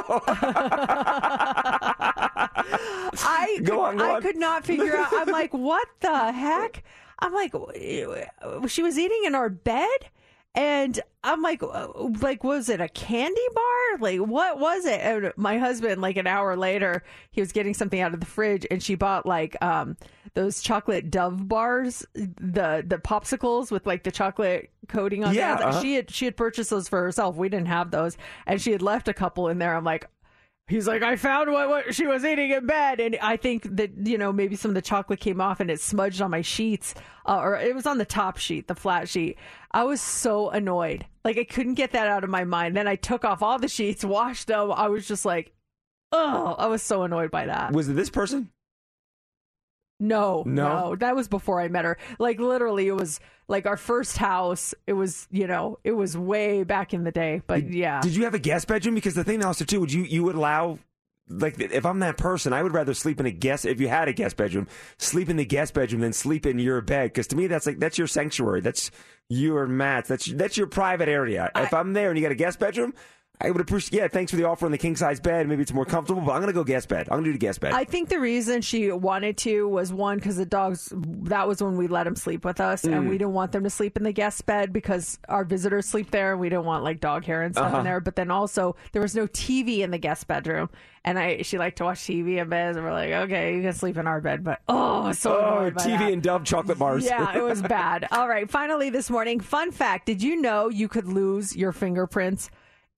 I Go on, go I on. could not figure out. I'm like, what the heck? I'm like, she was eating in our bed, and I'm like, like, was it a candy bar? Like, what was it? And my husband, like an hour later, he was getting something out of the fridge, and she bought like um those chocolate Dove bars, the the popsicles with like the chocolate coating on Yeah, there. uh-huh. She had she had purchased those for herself. We didn't have those, and she had left a couple in there. I'm like. He's like, I found what, what she was eating in bed, and I think that you know maybe some of the chocolate came off and it smudged on my sheets, uh, or it was on the top sheet, the flat sheet. I was so annoyed, like I couldn't get that out of my mind. Then I took off all the sheets, washed them. I was just like, oh, I was so annoyed by that. Was it this person? No, No? that was before I met her. Like literally, it was like our first house. It was, you know, it was way back in the day. But yeah, Did you have a guest bedroom? Because the thing also too, would you you would allow like if I'm that person, I would rather sleep in a guest if you had a guest bedroom, sleep in the guest bedroom than sleep in your bed. Because to me, that's like that's your sanctuary. That's your Matt's. That's that's your private area. if I'm there and you got a guest bedroom. I would appreciate. Yeah, thanks for the offer on the king size bed. Maybe it's more comfortable, but I'm gonna go guest bed. I'm gonna do the guest bed. I think the reason she wanted to was one because the dogs. That was when we let them sleep with us, and Mm. we didn't want them to sleep in the guest bed because our visitors sleep there, and we didn't want like dog hair and stuff Uh-huh. in there. But then also there was no TV in the guest bedroom, and I she liked to watch TV in bed, and we're like, okay, you can sleep in our bed, but oh, so oh, TV that. and Dove chocolate bars. Yeah, it was bad. All right, finally this morning, fun fact: Did you know you could lose your fingerprints?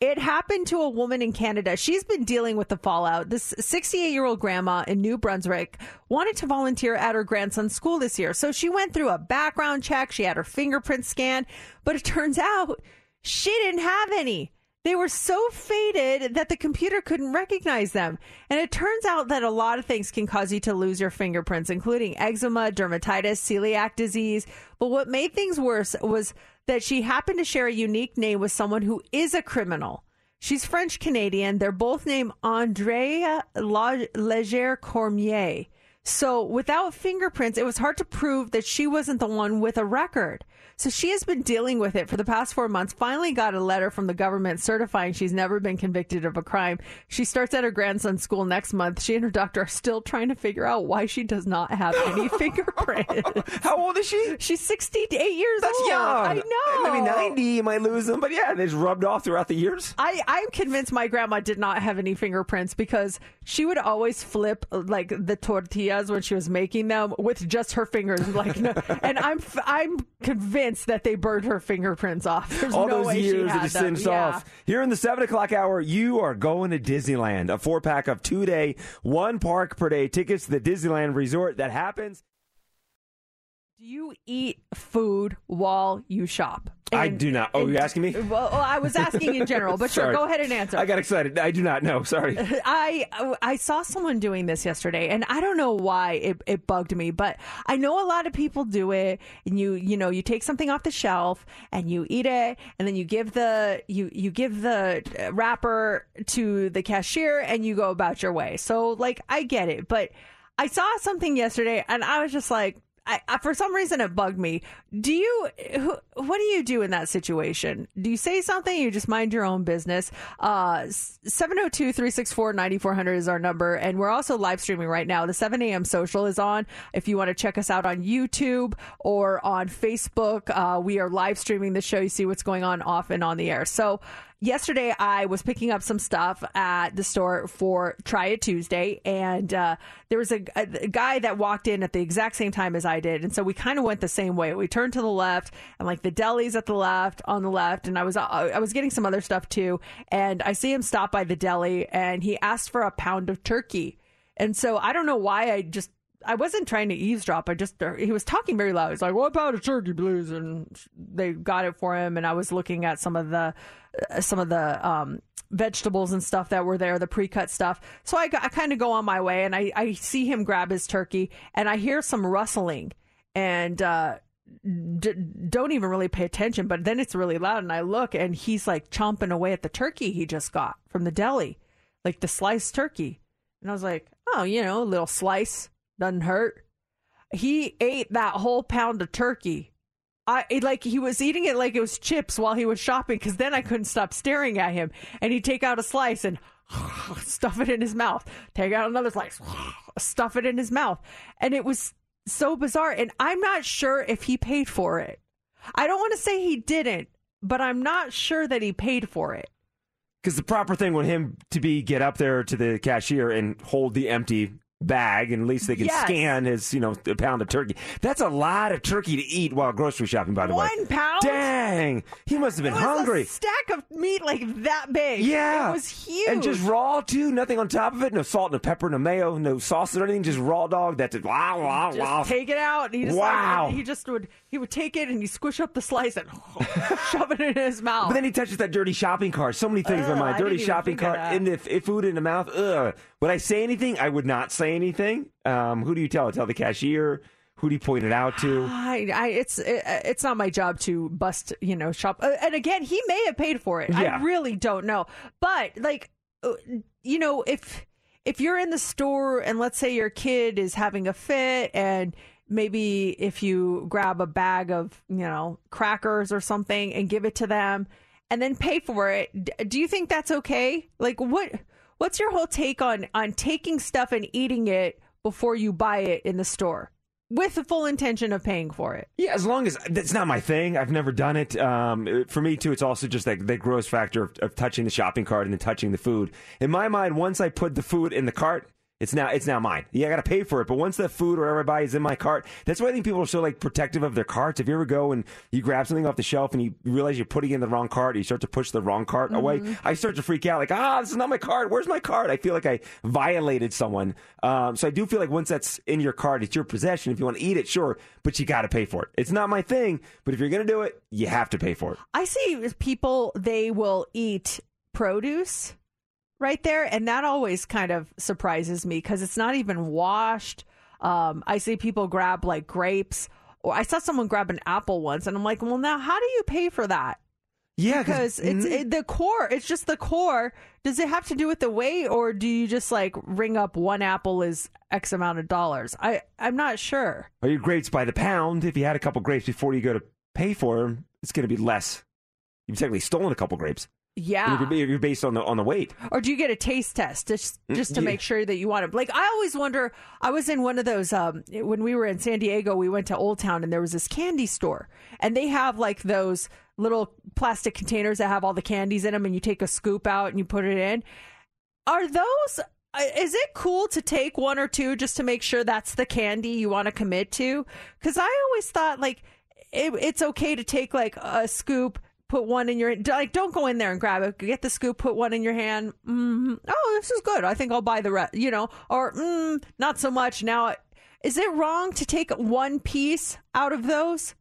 It happened to a woman in Canada. She's been dealing with the fallout. This 68 year old grandma in New Brunswick wanted to volunteer at her grandson's school this year. So she went through a background check. She had her fingerprints scanned, but it turns out she didn't have any. They were so faded that the computer couldn't recognize them. And it turns out that a lot of things can cause you to lose your fingerprints, including eczema, dermatitis, celiac disease. But what made things worse was that she happened to share a unique name with someone who is a criminal. She's French Canadian. They're both named Andrea Leger Cormier. So without fingerprints, it was hard to prove that she wasn't the one with a record. So she has been dealing with it for the past four months. Finally, got a letter from the government certifying she's never been convicted of a crime. She starts at her grandson's school next month. She and her doctor are still trying to figure out why she does not have any fingerprints. How old is she? She's 68 years That's old. young. I know. Maybe 90, you might lose them, but yeah, they just rubbed off throughout the years. I, I'm convinced my grandma did not have any fingerprints because she would always flip like the tortillas when she was making them with just her fingers. Like, no, and I'm I'm convinced that they burned her fingerprints off. There's All no those way she years just them. singed Yeah. off. Here in the seven o'clock hour, you are going to Disneyland. A four pack of two day, one park per day tickets to the Disneyland Resort. That happens. Do you eat food while you shop? I do not. Oh, and- you asking me? Well, oh, I was asking in general, but sure, go ahead and answer. I got excited. I do not know. Sorry. I I saw someone doing this yesterday, and I don't know why it, it bugged me, but I know a lot of people do it. And you you know you take something off the shelf and you eat it, and then you give the you you give the wrapper to the cashier, and you go about your way. So like I get it, but I saw something yesterday, and I was just like. I, I, for some reason, it bugged me. Do you? Who, what do you do in that situation? Do you say something? You just mind your own business. Uh, 702-364-9400 is our number, and we're also live streaming right now. The 7 a.m. social is on. If you want to check us out on YouTube or on Facebook, uh, we are live streaming the show. You see what's going on off and on the air. So yesterday I was picking up some stuff at the store for Try It Tuesday, and uh, there was a, a, guy that walked in at the exact same time as I did, and so we kind of went the same way. We turned to the left, and like the deli's at the left, on the left, and I was uh, I was getting some other stuff too, and I see him stop by the deli, and he asked for a pound of turkey, and so I don't know why I just. I wasn't trying to eavesdrop. I just he was talking very loud. He's like, "What about a turkey, please?" And they got it for him. And I was looking at some of the uh, some of the um, vegetables and stuff that were there, the pre-cut stuff. So I, I kind of go on my way, and I, I see him grab his turkey, and I hear some rustling, and uh, d- don't even really pay attention. But then it's really loud, and I look, and he's like chomping away at the turkey he just got from the deli, like the sliced turkey. And I was like, oh, you know, a little slice doesn't hurt. He ate that whole pound of turkey. I like he was eating it like it was chips while he was shopping because then I couldn't stop staring at him. And he'd take out a slice and stuff it in his mouth. Take out another slice, stuff it in his mouth, and it was so bizarre. And I'm not sure if he paid for it. I don't want to say he didn't, but I'm not sure that he paid for it. Because the proper thing would him to be get up there to the cashier and hold the empty bag, and at least they can Yes. scan his, you know, a pound of turkey. That's a lot of turkey to eat while grocery shopping. By the way, One pound? Dang, he must have been hungry. A stack of meat like that big. Yeah, it was huge. and just raw too. Nothing on top of it. No salt, no pepper, no mayo, no sauce or anything. Just raw dog. That's it. Wow, wow, wow. take it out. And he just Wow. like, he just would he would take it and he squish up the slice and shove it in his mouth. But then he touches that dirty shopping cart. So many things Ugh, in my dirty shopping cart in the f- food in the mouth. Ugh. Would I say anything? I would not say say anything? Um, who do you tell? Tell the cashier? Who do you point it out to? I, I, it's it, it's not my job to bust, you know, shop. Uh, and again, he may have paid for it. Yeah. I really don't know. But like, uh, you know, if if you're in the store and let's say your kid is having a fit and maybe if you grab a bag of, you know, crackers or something and give it to them and then pay for it, do you think that's okay? Like what what's your whole take on on taking stuff and eating it before you buy it in the store? With the full intention of paying for it. Yeah, as long as that's not my thing. I've never done it. Um, for me too, it's also just that that gross factor of, of touching the shopping cart and then touching the food. In my mind, once I put the food in the cart, it's now it's now mine. Yeah, I got to pay for it. But once the food or buy is in my cart, that's why I think people are so like protective of their carts. If you ever go and you grab something off the shelf and you realize you're putting in the wrong cart, you start to push the wrong cart away. I start to freak out. Like, ah, this is not my cart. Where's my cart? I feel like I violated someone. Um, so I do feel like once that's in your cart, it's your possession. If you want to eat it, sure, but you got to pay for it. It's not my thing, but if you're gonna do it, you have to pay for it. I see people they will eat produce right there, and that always kind of surprises me because it's not even washed. Um, I see people grab like grapes, or I saw someone grab an apple once, and I'm like, well, now how do you pay for that? Yeah, because it's it, the core. It's just the core. Does it have to do with the weight, or do you just like ring up one apple is X amount of dollars? I I'm not sure. Are your grapes by the pound. If you had a couple grapes before you go to pay for them, it's going to be less. You've technically stolen a couple grapes. Yeah. If you're, if you're based on the on the weight. or do you get a taste test just just to Mm, yeah. make sure that you want it? Like I always wonder. I was in one of those um, when we were in San Diego. We went to Old Town and there was this candy store, and they have like those little plastic containers that have all the candies in them, and you take a scoop out and you put it in. Are those? uh, Is it cool to take one or two just to make sure that's the candy you want to commit to? Because I always thought like it, it's okay to take like a scoop, put one in your like. Don't go in there and grab it. Get the scoop, put one in your hand. Mm, oh, this is good. I think I'll buy the rest. You know, or mm, not so much. Now, is it wrong to take one piece out of those?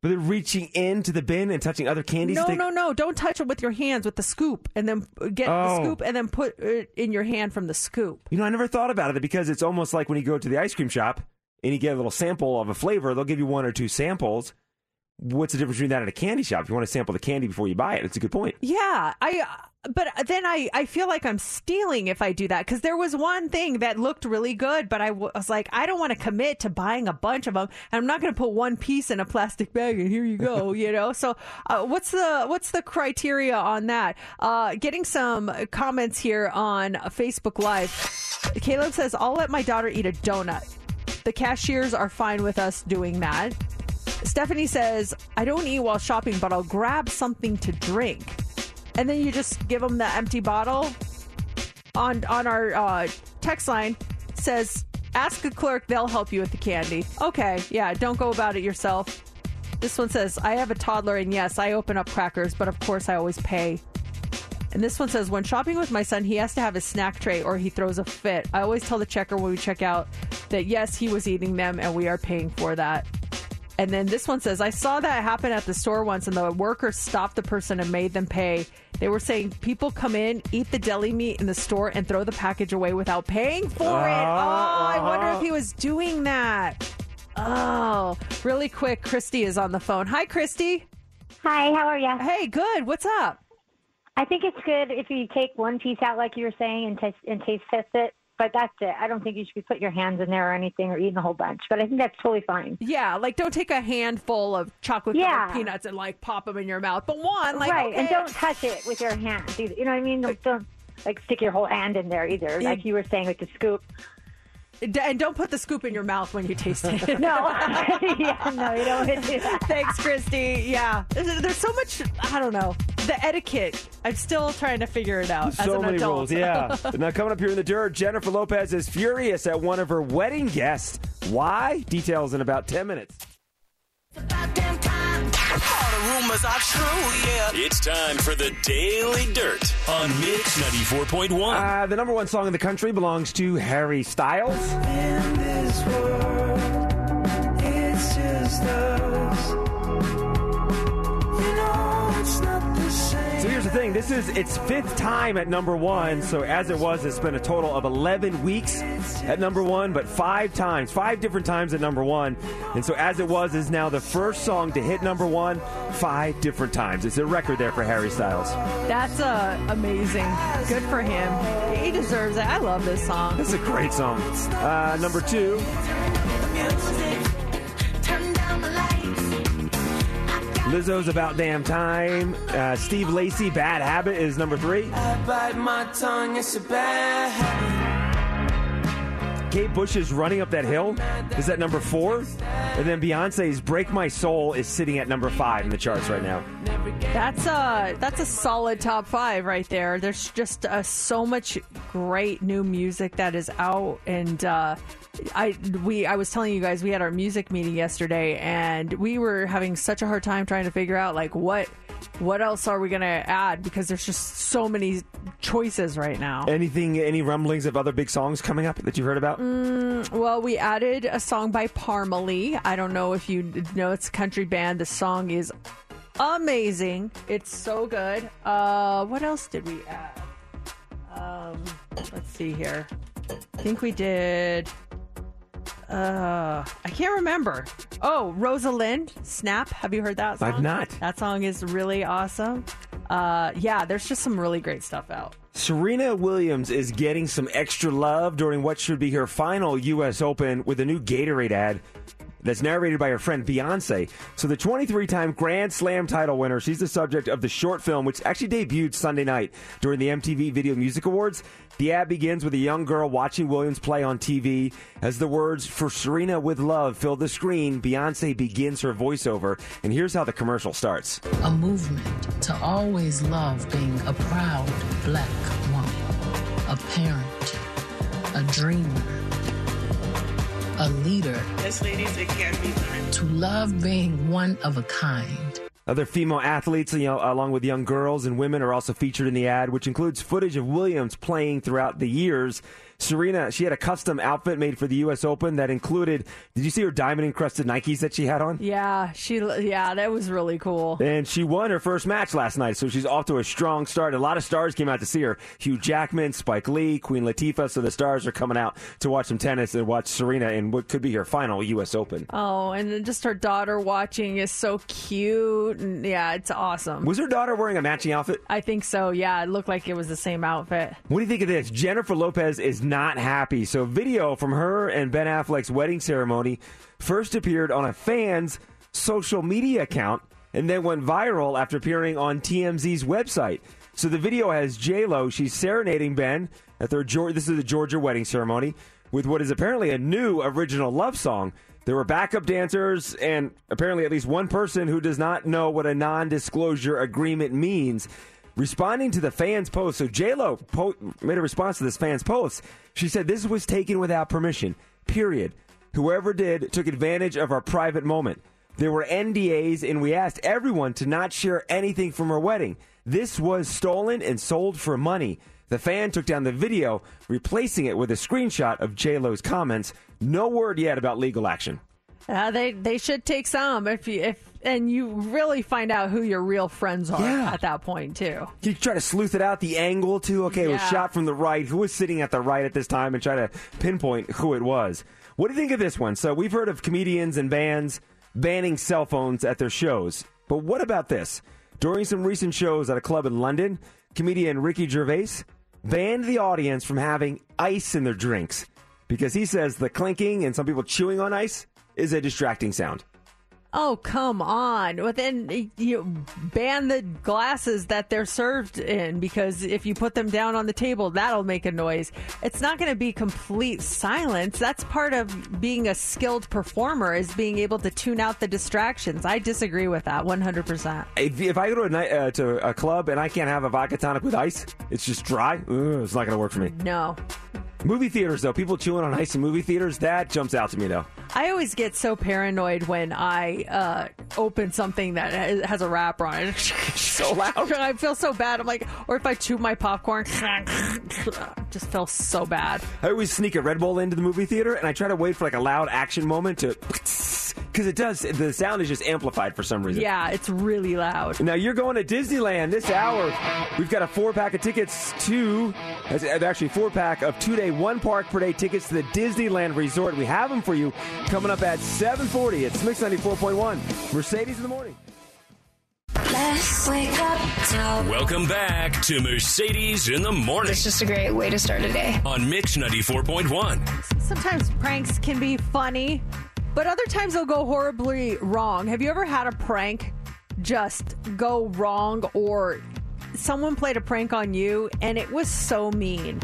But they're reaching into the bin and touching other candies. No, no, no! Don't touch it with your hands with the scoop, and then get the Oh. scoop, and then put it in your hand from the scoop. You know, I never thought about it because it's almost like when you go to the ice cream shop and you get a little sample of a flavor, they'll give you one or two samples. What's the difference between that and a candy shop? If you want to sample the candy before you buy it, it's a good point. Yeah, I. But then I, I feel like I'm stealing if I do that because there was one thing that looked really good, but I was like, I don't want to commit to buying a bunch of them, and I'm not going to put one piece in a plastic bag and here you go, you know. So, uh, what's the what's the criteria on that? Uh, getting some comments here on Facebook Live. Caleb says, "I'll let my daughter eat a donut. The cashiers are fine with us doing that." Stephanie says, I don't eat while shopping, but I'll grab something to drink. And then you just give them the empty bottle. On on our uh, text line says, ask a clerk, they'll help you with the candy. Okay, yeah, don't go about it yourself. This one says, I have a toddler, and yes, I open up crackers, but of course I always pay. And this one says, when shopping with my son, he has to have his snack tray or he throws a fit. I always tell the checker when we check out that yes, he was eating them and we are paying for that. And then this one says, I saw that happen at the store once, and the workers stopped the person and made them pay. They were saying people come in, eat the deli meat in the store, and throw the package away without paying for it. Uh-huh. Oh, I wonder if he uh-huh. was doing that. Oh, really quick. Christy is on the phone. Hi, Christy. Hi, how are you? Hey, good. What's up? I think it's good if you take one piece out, like you were saying, and taste and taste test it. But that's it. I don't think you should be putting your hands in there or anything, or eating a whole bunch. But I think that's totally fine. Yeah, like don't take a handful of chocolate Yeah. peanuts and like pop them in your mouth, but one, like, right, and don't touch it with your hands. Either. You know what I mean? Don't, don't like stick your whole hand in there either, like you were saying with the scoop. D- And don't put the scoop in your mouth when you taste it. No. yeah, no, you don't want to do that. Thanks, Christy. Yeah, there's, there's so much. I don't know the etiquette. I'm still trying to figure it out. as so an many adult. rules, yeah. now, coming up here in the dirt, Jennifer Lopez is furious at one of her wedding guests. Why? Details in about 10 minutes. All the rumors are true, yeah. It's time for the Daily Dirt on Mix 94.1. Uh, the number one song in the country belongs to Harry Styles. This is its fifth time at number one. So as it was, it's been a total of 11 weeks at number one, but five times, five different times at number one. And so as it was is now the first song to hit number one five different times. It's a record there for Harry Styles. That's uh, amazing. Good for him. He deserves it. I love this song. This is a great song. Uh, number two, Lizzo's About Damn Time. Uh, Steve Lacy, Bad Habit is number three. I bite my tongue, it's a bad habit. Kate Bush's Running Up That Hill is at number four. And then Beyonce's Break My Soul is sitting at number five in the charts right now. That's a that's a solid top five right there. There's just uh, so much great new music that is out, and uh, I we I was telling you guys we had our music meeting yesterday, and we were having such a hard time trying to figure out like what what else are we gonna add because there's just so many choices right now. Anything, any rumblings of other big songs coming up that you've heard about? Mm, well, we added a song by Parmalee. I don't know if you know it's a country band. The song is amazing. It's so good. Uh, what else did we add? Um, let's see here. I think we did. Uh, I can't remember. Oh, Rosa Linn, Snap. Have you heard that song? I've not. That song is really awesome. Uh, yeah, there's just some really great stuff out. Serena Williams is getting some extra love during what should be her final U.S. Open with a new Gatorade ad that's narrated by her friend Beyonce. So, the 23 time Grand Slam title winner, she's the subject of the short film, which actually debuted Sunday night during the MTV Video Music Awards. The ad begins with a young girl watching Williams play on TV. As the words for Serena with love fill the screen, Beyonce begins her voiceover. And here's how the commercial starts. A movement to always love being a proud black woman, a parent, a dreamer, a leader. Yes, ladies, it can be done. To love being one of a kind. Other female athletes, you know, along with young girls and women, are also featured in the ad, which includes footage of Williams playing throughout the years. Serena, she had a custom outfit made for the U.S. Open that included. Did you see her diamond encrusted Nikes that she had on? Yeah, she. Yeah, that was really cool. And she won her first match last night, so she's off to a strong start. A lot of stars came out to see her. Hugh Jackman, Spike Lee, Queen Latifah. So the stars are coming out to watch some tennis and watch Serena in what could be her final U.S. Open. Oh, and then just her daughter watching is so cute. And yeah, it's awesome. Was her daughter wearing a matching outfit? I think so. Yeah, it looked like it was the same outfit. What do you think of this? Jennifer Lopez is not happy. So, video from her and Ben Affleck's wedding ceremony first appeared on a fan's social media account and then went viral after appearing on TMZ's website. So, the video has J Lo. She's serenading Ben at their this is the Georgia wedding ceremony with what is apparently a new original love song. There were backup dancers and apparently at least one person who does not know what a non-disclosure agreement means. Responding to the fans' post, so J Lo po- made a response to this fans' post. She said this was taken without permission. Period. Whoever did took advantage of our private moment. There were NDAs, and we asked everyone to not share anything from her wedding. This was stolen and sold for money. The fan took down the video, replacing it with a screenshot of J Lo's comments. No word yet about legal action. Uh, they they should take some if you if and you really find out who your real friends are Yeah. at that point too. You try to sleuth it out, the angle too. Okay, it was shot from the right. Who was sitting at the right at this time, and try to pinpoint who it was. What do you think of this one? So we've heard of comedians and bands banning cell phones at their shows, but what about this? During some recent shows at a club in London, comedian Ricky Gervais banned the audience from having ice in their drinks because he says the clinking and some people chewing on ice is a distracting sound. Oh come on! Well, then you ban the glasses that they're served in because if you put them down on the table, that'll make a noise. It's not going to be complete silence. That's part of being a skilled performer is being able to tune out the distractions. I disagree with that one hundred percent. If, if I go to a, night, uh, to a club and I can't have a vodka tonic with ice, it's just dry. Ugh, it's not going to work for me. No. Movie theaters, though, people chewing on ice in movie theaters, that jumps out to me, though. I always get so paranoid when I uh, open something that has a wrapper on it. so loud. I feel so bad. I'm like, or if I chew my popcorn, just feel so bad. I always sneak a Red Bull into the movie theater and I try to wait for like a loud action moment to. Because because it does. The sound is just amplified for some reason. Yeah, it's really loud. Now you're going to Disneyland this hour. We've got a four pack of tickets to, actually four pack of two day, one park per day tickets to the Disneyland Resort. We have them for you coming up at 7:40. It's Mix 94.1. Mercedes in the morning. Let's wake up to Welcome back to Mercedes in the morning. It's just a great way to start a day. on Mix 94.1. Sometimes pranks can be funny, but other times they'll go horribly wrong. Have you ever had a prank just go wrong or someone played a prank on you and it was so mean?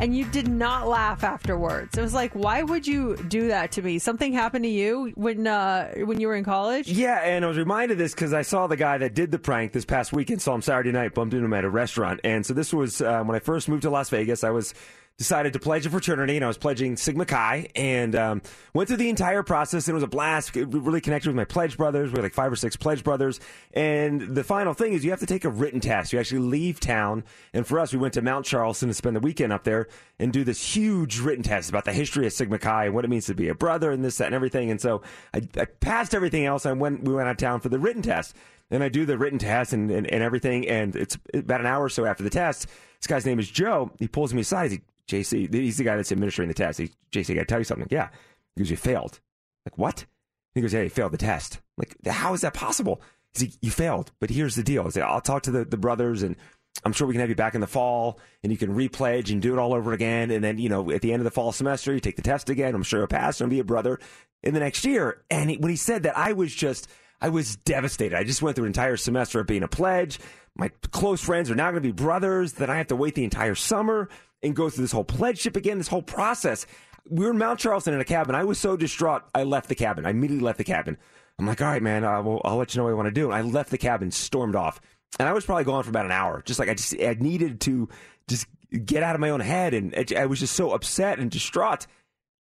And you did not laugh afterwards. It was like, why would you do that to me? Something happened to you when uh, when you were in college? Yeah, and I was reminded of this because I saw the guy that did the prank this past weekend. Saw him Saturday night, bumped into him at a restaurant, and so this was uh, when I first moved to Las Vegas. I was decided to pledge a fraternity, and I was pledging Sigma Chi, and um, went through the entire process. And it was a blast. It really connected with my pledge brothers. We had like five or six pledge brothers, and the final thing is you have to take a written test. You actually leave town, and for us, we went to Mount Charleston to spend the weekend up there and do this huge written test about the history of Sigma Chi and what it means to be a brother and this, that, and everything. And so I, I passed everything else. And went, we went out of town for the written test. And I do the written test and, and, and everything. And it's about an hour or so after the test. This guy's name is Joe. He pulls me aside. Like, JC, he's the guy that's administering the test. He, JC, I got to tell you something. Yeah. He goes, You failed. Like, what? He goes, Yeah, you failed the test. Like, how is that possible? He's like, You failed. But here's the deal. Like, I'll talk to the, the brothers and I'm sure we can have you back in the fall and you can repledge and do it all over again. And then, you know, at the end of the fall semester, you take the test again. I'm sure you'll pass and be a brother in the next year. And he, when he said that, I was just, I was devastated. I just went through an entire semester of being a pledge. My close friends are now going to be brothers. Then I have to wait the entire summer and go through this whole pledgeship again, this whole process. We were in Mount Charleston in a cabin. I was so distraught, I left the cabin. I immediately left the cabin. I'm like, all right, man, uh, well, I'll let you know what I want to do. And I left the cabin, stormed off. And I was probably gone for about an hour. Just like I just, I needed to just get out of my own head. And I- I was just so upset and distraught.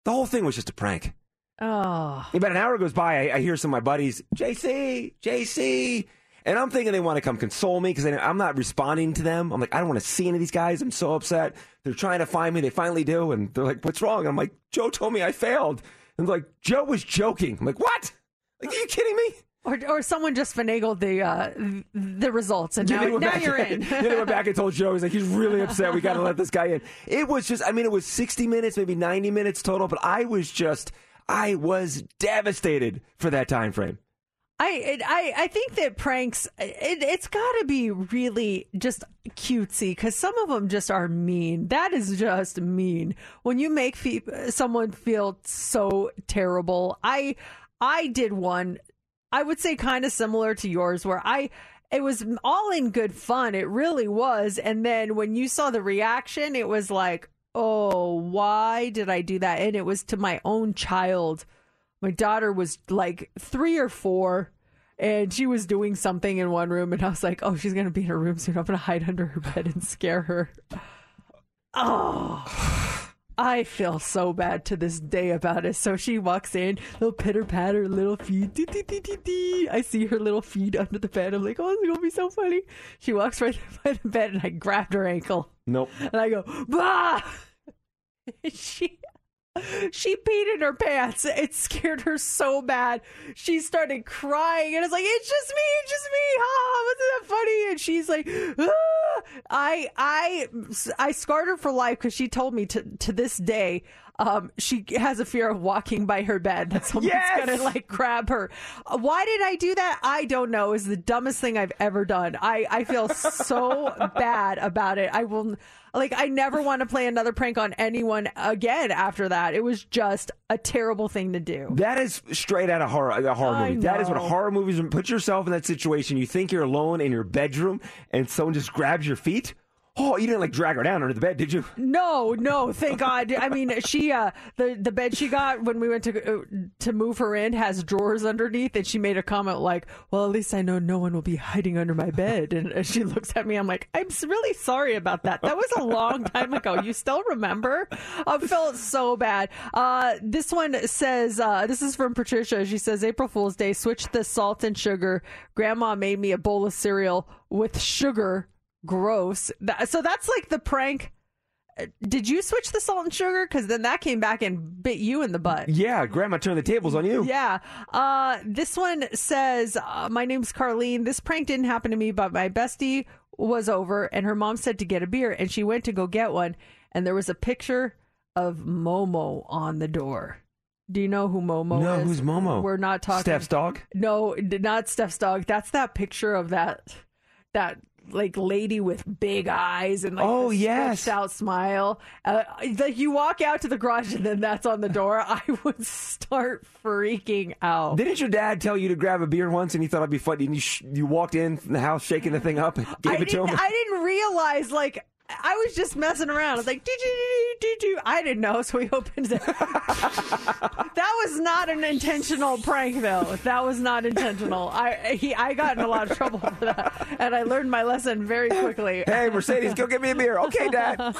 The whole thing was just a prank. Oh. About an hour goes by, I, I hear some of my buddies, JC, JC. And I'm thinking they want to come console me because I'm not responding to them. I'm like, I don't want to see any of these guys. I'm so upset. They're trying to find me. They finally do. And they're like, what's wrong? I'm like, Joe told me I failed. And like, Joe was joking. I'm like, what? Like, are you kidding me? Or, or someone just finagled the uh, the results, and now, now back- you're in. yeah, they went back and told Joe, he's like, he's really upset. We got to let this guy in. It was just, I mean, it was 60 minutes, maybe 90 minutes total, but I was just, I was devastated for that time frame. I I I think that pranks it, it's got to be really just cutesy because some of them just are mean. That is just mean when you make fe- someone feel so terrible. I I did one. I would say kind of similar to yours where I it was all in good fun. It really was. And then when you saw the reaction, it was like, "Oh, why did I do that?" And it was to my own child my daughter was like three or four and she was doing something in one room and i was like oh she's gonna be in her room soon. I'm gonna hide under her bed and scare her. Oh. I feel so bad to this day about it. So she walks in little pitter patter little feet dee, dee, dee, dee, dee. i see her little feet under the bed. I'm like oh it's gonna be so funny. She walks right by the bed and i grabbed her ankle. Nope. and I go, bah! she she peed in her pants. It scared her so bad. She started crying, and I was like, "It's just me, it's just me, ha! Wasn't that funny?" And she's like, ah! "I, I, I scarred her for life because she told me to to this day." Um, she has a fear of walking by her bed that someone's Yes! gonna like grab her. Uh, Why did I do that? I don't know. Is the dumbest thing I've ever done. I, I feel so bad about it. I will like I never want to play another prank on anyone again after that. It was just a terrible thing to do. That is straight out of horror, a horror I movie. That is what horror movies. Put yourself in that situation. You think you're alone in your bedroom, and someone just grabs your feet. Oh, you didn't like drag her down under the bed, did you? No, no, thank God. I mean, she uh the the bed she got when we went to uh, to move her in has drawers underneath, and she made a comment like, "Well, at least I know no one will be hiding under my bed." And uh, she looks at me. I'm like, "I'm really sorry about that. That was a long time ago. You still remember?" I felt so bad. Uh, this one says, uh, "This is from Patricia." She says, "April Fool's Day. Switch the salt and sugar. Grandma made me a bowl of cereal with sugar." Gross. That, so that's like the prank uh, did you switch the salt and sugar? Because then that came back and bit you in the butt. Yeah, Grandma turned the tables on you. Yeah. Uh, this one says, uh, My name's Carlene. This prank didn't happen to me, but my bestie was over and her mom said to get a beer and she went to go get one and there was a picture of Momo on the door. Do you know who Momo No, is? who's Momo? We're not talking Steph's dog? No, not Steph's dog. That's that picture of that that like lady with big eyes and like Oh, yes. out smile. Uh, like you walk out to the garage and then that's on the door. I would start freaking out. Didn't your dad tell you to grab a beer once and he thought it'd be funny and you, sh- you walked in from the house shaking the thing up and gave I it to him? I didn't realize like I was just messing around. I was like. I didn't know, so we opened it. that was not an intentional prank, though. That was not intentional. I he I got in a lot of trouble for that, and I learned my lesson very quickly. Hey, Mercedes, go get me a beer. Okay, Dad.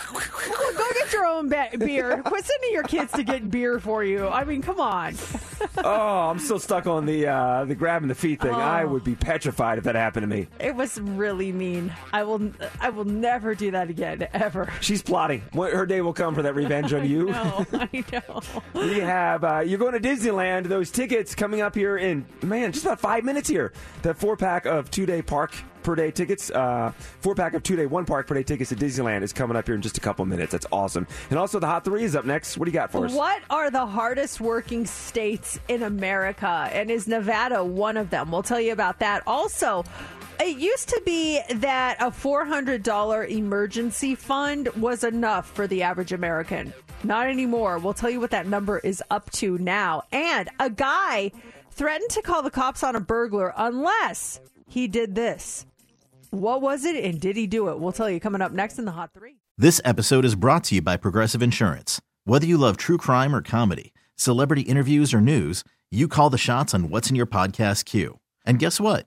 Go get your own be- beer. Quit sending your kids to get beer for you. I mean, come on. oh, I'm still stuck on the uh, the grabbing the feet thing. I Oh. would be petrified if that happened to me. It was really mean. I will I will never do that again, ever. She's plotting. Her day will come for that revenge on you. No, I know. We have uh, you're going to Disneyland. Those tickets coming up here in man, just about five minutes here. The four pack of two day park per day tickets, uh, four pack of two day one park per day tickets to Disneyland is coming up here in just a couple minutes. That's awesome. And also the hot three is up next. What do you got for us? What are the hardest working states in America? And is Nevada one of them? We'll tell you about that. Also, it used to be that a $400 emergency fund was enough for the average American. Not anymore. We'll tell you what that number is up to now. And a guy threatened to call the cops on a burglar unless he did this. What was it and did he do it? We'll tell you coming up next in the Hot 3. This episode is brought to you by Progressive Insurance. Whether you love true crime or comedy, celebrity interviews or news, you call the shots on what's in your podcast queue. And guess what?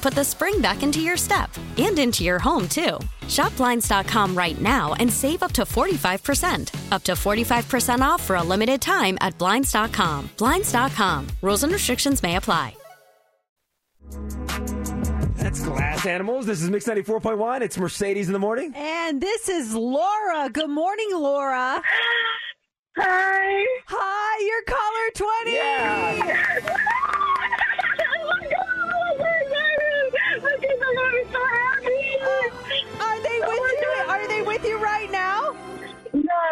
put the spring back into your step and into your home, too. Shop Blinds.com right now and save up to 45%. Up to 45% off for a limited time at Blinds.com. Blinds.com. Rules and restrictions may apply. That's Glass Animals. This is Mix 94.1. It's Mercedes in the morning. And this is Laura. Good morning, Laura. Hi. Hi, you're caller 20. Are with you right now?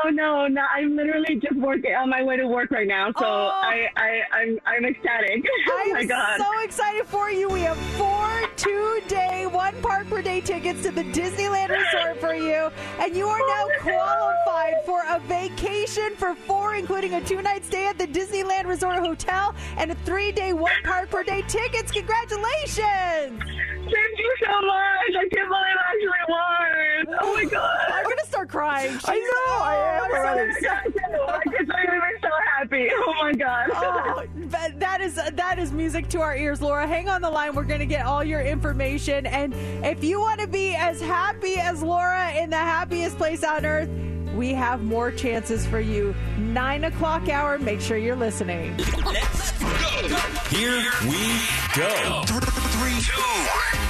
No, no, no. I'm literally just working on my way to work right now, so oh. I, I, I'm, I'm ecstatic. oh my I'm god! so excited for you. We have four two-day, one park per day tickets to the Disneyland Resort for you, and you are now qualified for a vacation for four, including a two-night stay at the Disneyland Resort Hotel and a three-day, one park per day tickets. Congratulations! Thank you so much. I can't believe I actually won. Oh my god! I'm gonna start crying. I know. I oh, am. I'm so already. excited. I just made me so happy. Oh my god! Oh, is that is music to our ears, Laura. Hang on the line. We're going to get all your information. And if you want to be as happy as Laura in the happiest place on earth, we have more chances for you. Nine o'clock hour. Make sure you're listening. Let's go. Here we go. Three, two. It's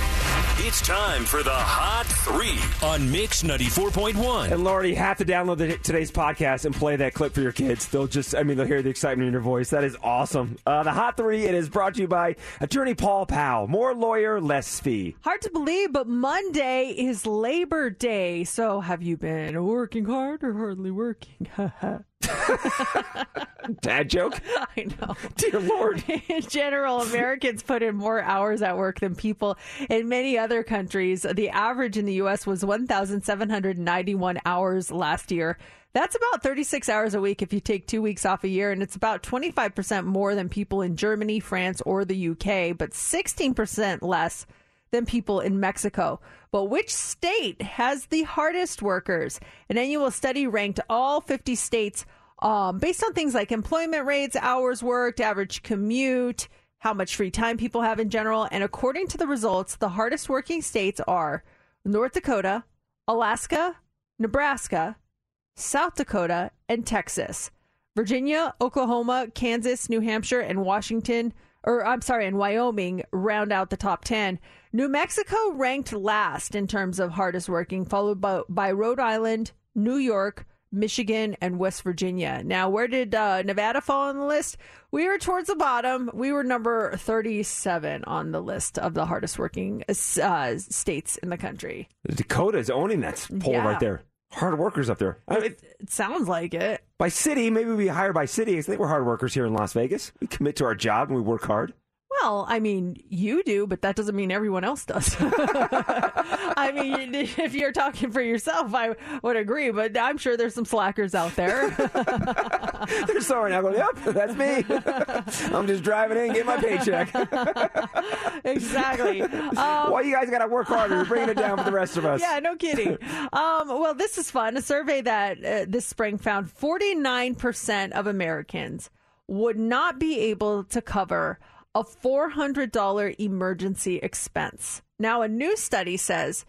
time for the Hot Three on Mix 94.1. And Laura, you have to download the, today's podcast and play that clip for your kids. They'll just, I mean, they'll hear the excitement in your voice. That is awesome. Uh, the Hot Three, it is brought to you by attorney Paul Powell. More lawyer, less fee. Hard to believe, but Monday is Labor Day. So have you been working hard or hardly working? Dad joke? I know. Dear Lord. In general, Americans put in more hours at work than people in many other countries. The average in the U.S. was 1,791 hours last year. That's about 36 hours a week if you take two weeks off a year, and it's about 25% more than people in Germany, France, or the UK, but 16% less than people in Mexico. But which state has the hardest workers? An annual study ranked all 50 states um, based on things like employment rates, hours worked, average commute, how much free time people have in general. And according to the results, the hardest working states are North Dakota, Alaska, Nebraska, South Dakota, and Texas. Virginia, Oklahoma, Kansas, New Hampshire, and Washington, or I'm sorry, and Wyoming round out the top 10. New Mexico ranked last in terms of hardest working, followed by, by Rhode Island, New York, Michigan, and West Virginia. Now, where did uh, Nevada fall on the list? We were towards the bottom. We were number 37 on the list of the hardest working uh, states in the country. Dakota is owning that poll Yeah. right there. Hard workers up there. I mean, It sounds like it. by city, maybe we hire by city. I think we're hard workers here in Las Vegas. We commit to our job and we work hard. Well, I mean, you do, but that doesn't mean everyone else does. I mean, if you're talking for yourself, I would agree, but I'm sure there's some slackers out there. They're sorry now. Going, yep, that's me. I'm just driving in, get my paycheck. exactly. Um, Why you guys got to work harder? You're bringing it down for the rest of us. Yeah, no kidding. um, well, this is fun. A survey that uh, this spring found 49% of Americans would not be able to cover a $400 emergency expense. Now, a new study says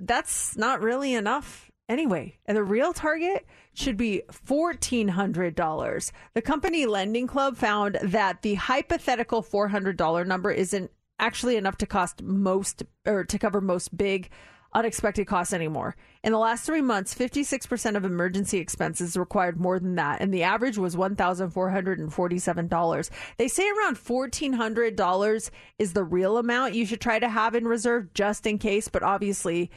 that's not really enough anyway. And the real target should be $1,400. The company LendingClub found that the hypothetical $400 number isn't actually enough to cost most or to cover most big unexpected costs anymore. In the last three months, 56% of emergency expenses required more than that, and the average was $1,447. They say around $1,400 is the real amount you should try to have in reserve just in case, but obviously,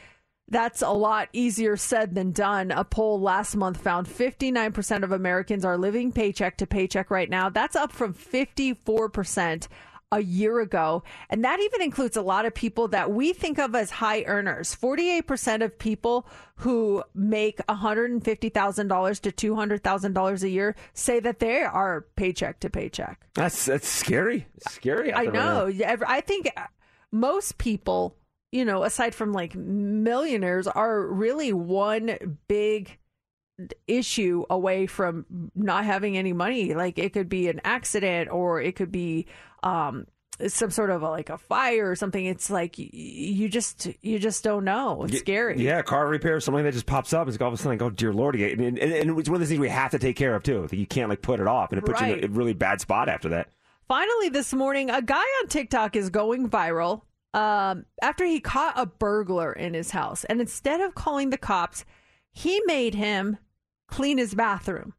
that's a lot easier said than done. A poll last month found 59% of Americans are living paycheck to paycheck right now. That's up from 54% a year ago. And that even includes a lot of people that we think of as high earners. 48% of people who make $150,000 to $200,000 a year say that they are paycheck to paycheck. That's that's scary. Scary. I there right know. I think uh, most people, you know, aside from like millionaires, are really one big issue away from not having any money. Like it could be an accident or it could be um some sort of a, like a fire or something. It's like y- you just you just don't know. It's scary. Yeah, car repair, something that just pops up. It's like all of a sudden, like, oh, dear Lord. And, and, and it's one of those things we have to take care of, too. That you can't, like, put it off. And it puts you in a really bad spot after that. Finally, this morning, a guy on TikTok is going viral um, after he caught a burglar in his house. And instead of calling the cops, he made him clean his bathroom.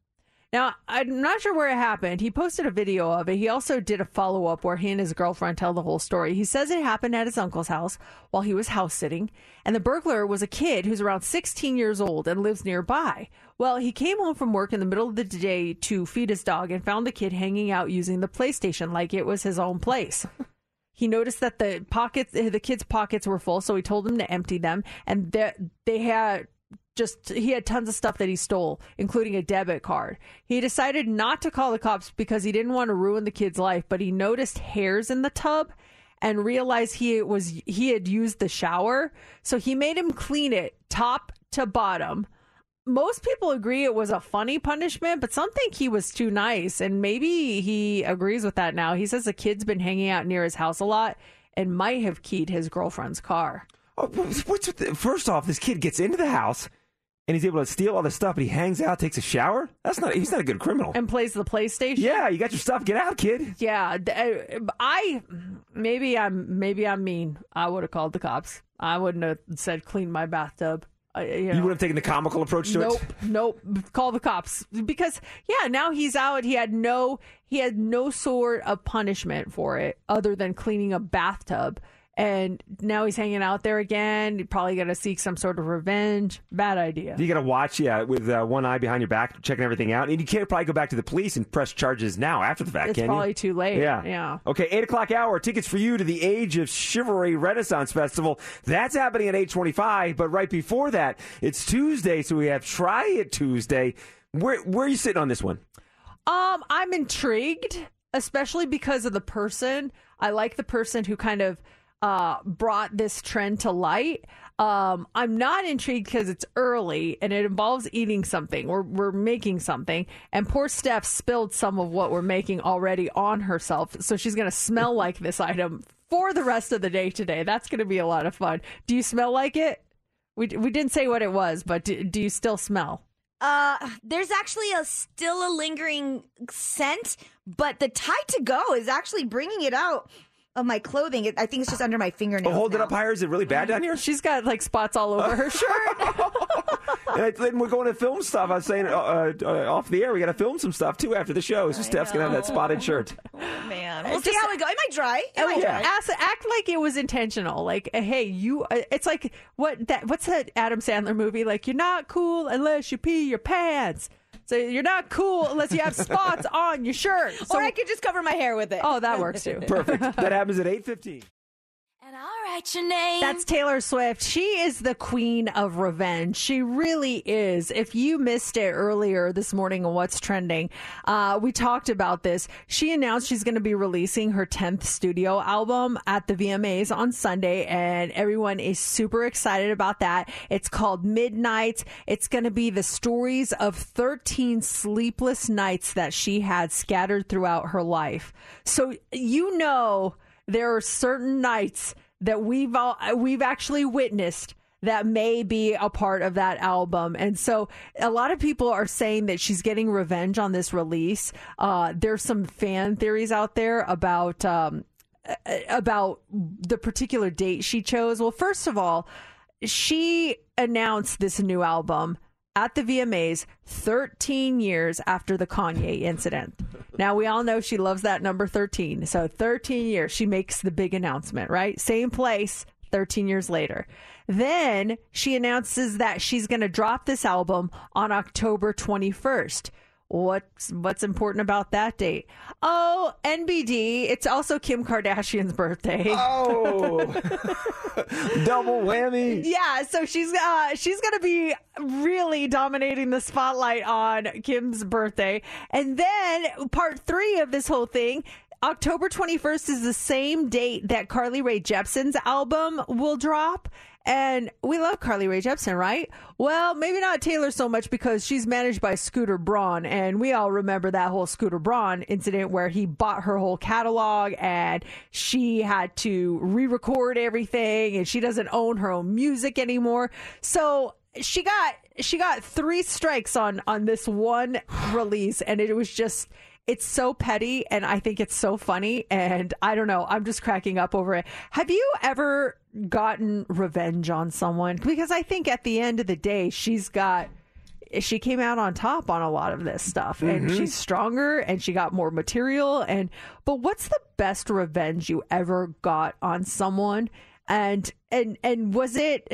Now, I'm not sure where it happened. He posted a video of it. He also did a follow up where he and his girlfriend tell the whole story. He says it happened at his uncle's house while he was house sitting, and the burglar was a kid who's around 16 years old and lives nearby. Well, he came home from work in the middle of the day to feed his dog and found the kid hanging out using the PlayStation like it was his own place. He noticed that the pockets, the kids' pockets were full, so he told him to empty them, and that they had just he had tons of stuff that he stole, including a debit card. He decided not to call the cops because he didn't want to ruin the kid's life, but he noticed hairs in the tub and realized he was he had used the shower, so he made him clean it top to bottom most people agree it was a funny punishment, but some think he was too nice, and maybe he agrees with that now. He says the kid's been hanging out near his house a lot and might have keyed his girlfriend's car. Oh, the, first off, this kid gets into the house and he's able to steal all the stuff, but he hangs out, takes a shower. That's not. He's not a good criminal. And plays the PlayStation. Yeah, you got your stuff. Get out, kid. Yeah, uh, I maybe I'm maybe I'm mean. I would have called the cops. I wouldn't have said clean my bathtub. I, you, You know. would have taken the comical approach to nope, it. Nope, nope. Call the cops because yeah, now he's out. He had no he had no sort of punishment for it other than cleaning a bathtub. And now he's hanging out there again. Probably going to seek some sort of revenge. Bad idea. You got to watch, yeah, with uh, one eye behind your back, checking everything out, and you can't probably go back to the police and press charges now after the fact. It's can you? probably too late. Yeah. Yeah. Okay, eight o'clock hour. Tickets for you to the Age of Chivalry Renaissance Festival. That's happening at eight twenty-five. But right before that, it's Tuesday, so we have Try It Tuesday. Where where are you sitting on this one? Um, I'm intrigued, especially because of the person. I like the person who kind of uh, brought this trend to light. Um, I'm not intrigued because it's early and it involves eating something. We're we're making something, and poor Steph spilled some of what we're making already on herself, so she's gonna smell like this item for the rest of the day today. That's gonna be a lot of fun. Do you smell like it? We we didn't say what it was, but do, do you still smell? Uh, there's actually a still a lingering scent, but the Tide to Go is actually bringing it out of my clothing. I think it's just under my fingernails. Oh, hold it up higher. Is it really bad down here? She's got like spots all over her shirt. and then we're going to film stuff. I was saying uh, uh, uh, off the air, we got to film some stuff too after the show. So Steph's gonna have that spotted shirt. Man, we'll see how we go. Am I dry. It Oh, might dry. ask, act like it was intentional. Like, uh, hey, you. Uh, it's like what that? What's that Adam Sandler movie? Like, you're not cool unless you pee your pants. So you're not cool unless you have spots on your shirt. So, or I could just cover my hair with it. Oh, that works too. Perfect. That happens at 8:15. That's Taylor Swift. She is the queen of revenge. She really is. If you missed it earlier this morning on What's Trending, uh, we talked about this. She announced she's going to be releasing her 10th studio album at the VMAs on Sunday, and everyone is super excited about that. It's called Midnight. It's going to be the stories of 13 sleepless nights that she had scattered throughout her life. So you know there are certain nights that we've all, we've actually witnessed that may be a part of that album. And so a lot of people are saying that she's getting revenge on this release. Uh, there's some fan theories out there about um, about the particular date she chose. Well, first of all, she announced this new album at the VMAs 13 years after the Kanye incident. Now, we all know she loves that number 13. So, 13 years, she makes the big announcement, right? Same place, 13 years later. Then she announces that she's going to drop this album on October 21st. What's what's important about that date? Oh, NBD. It's also Kim Kardashian's birthday. Oh, double whammy. Yeah, so she's uh she's gonna be really dominating the spotlight on Kim's birthday. And then part three of this whole thing. October 21st is the same date that Carly Rae Jepsen's album will drop. And we love Carly Rae Jepsen, right? Well, maybe not Taylor so much because she's managed by Scooter Braun. And we all remember that whole Scooter Braun incident where he bought her whole catalog and she had to re record everything and she doesn't own her own music anymore. So she got she got three strikes on on this one release and it was just it's so petty and I think it's so funny and I don't know, I'm just cracking up over it. Have you ever gotten revenge on someone? Because I think at the end of the day she's got she came out on top on a lot of this stuff and Mhm. she's stronger and she got more material and but what's the best revenge you ever got on someone and and and was it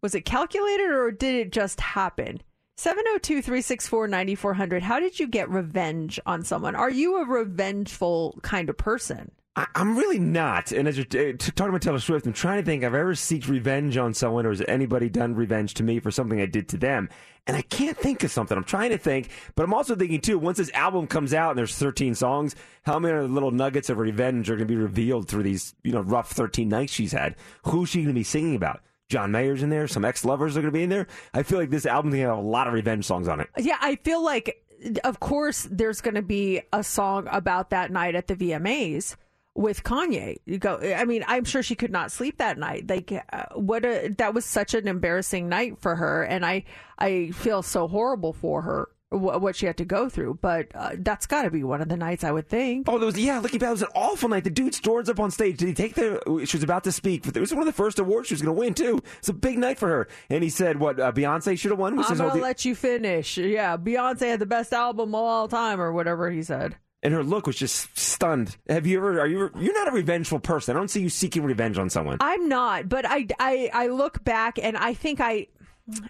was it calculated or did it just happen 702-364-9400 how did you get revenge on someone are you a revengeful kind of person I, I'm really not. And as you're uh, talking about Taylor Swift, I'm trying to think I've ever seeked revenge on someone or has anybody done revenge to me for something I did to them. And I can't think of something. I'm trying to think, but I'm also thinking too, once this album comes out and there's 13 songs, how many little nuggets of revenge are going to be revealed through these, you know, rough 13 nights she's had? Who's she going to be singing about? John Mayer's in there. Some ex lovers are going to be in there. I feel like this album's going to have a lot of revenge songs on it. Yeah, I feel like, of course, there's going to be a song about that night at the VMAs with Kanye. You go. I mean, I'm sure she could not sleep that night. Like, uh, what a that was such an embarrassing night for her, and I I feel so horrible for her wh- what she had to go through. But uh, that's got to be one of the nights I would think. Oh, there was yeah, Licky Bell was an awful night. The dude storms up on stage. Did he take the? She was about to speak, but it was one of the first awards she was going to win too. It's a big night for her. And he said, "What uh, Beyonce should have won." Which I'm gonna let you finish. Yeah, Beyonce had the best album of all time, or whatever he said. and her look was just stunned. Have you ever? Are you? You're not a revengeful person. I don't see you seeking revenge on someone. I'm not, but I, I I look back and I think I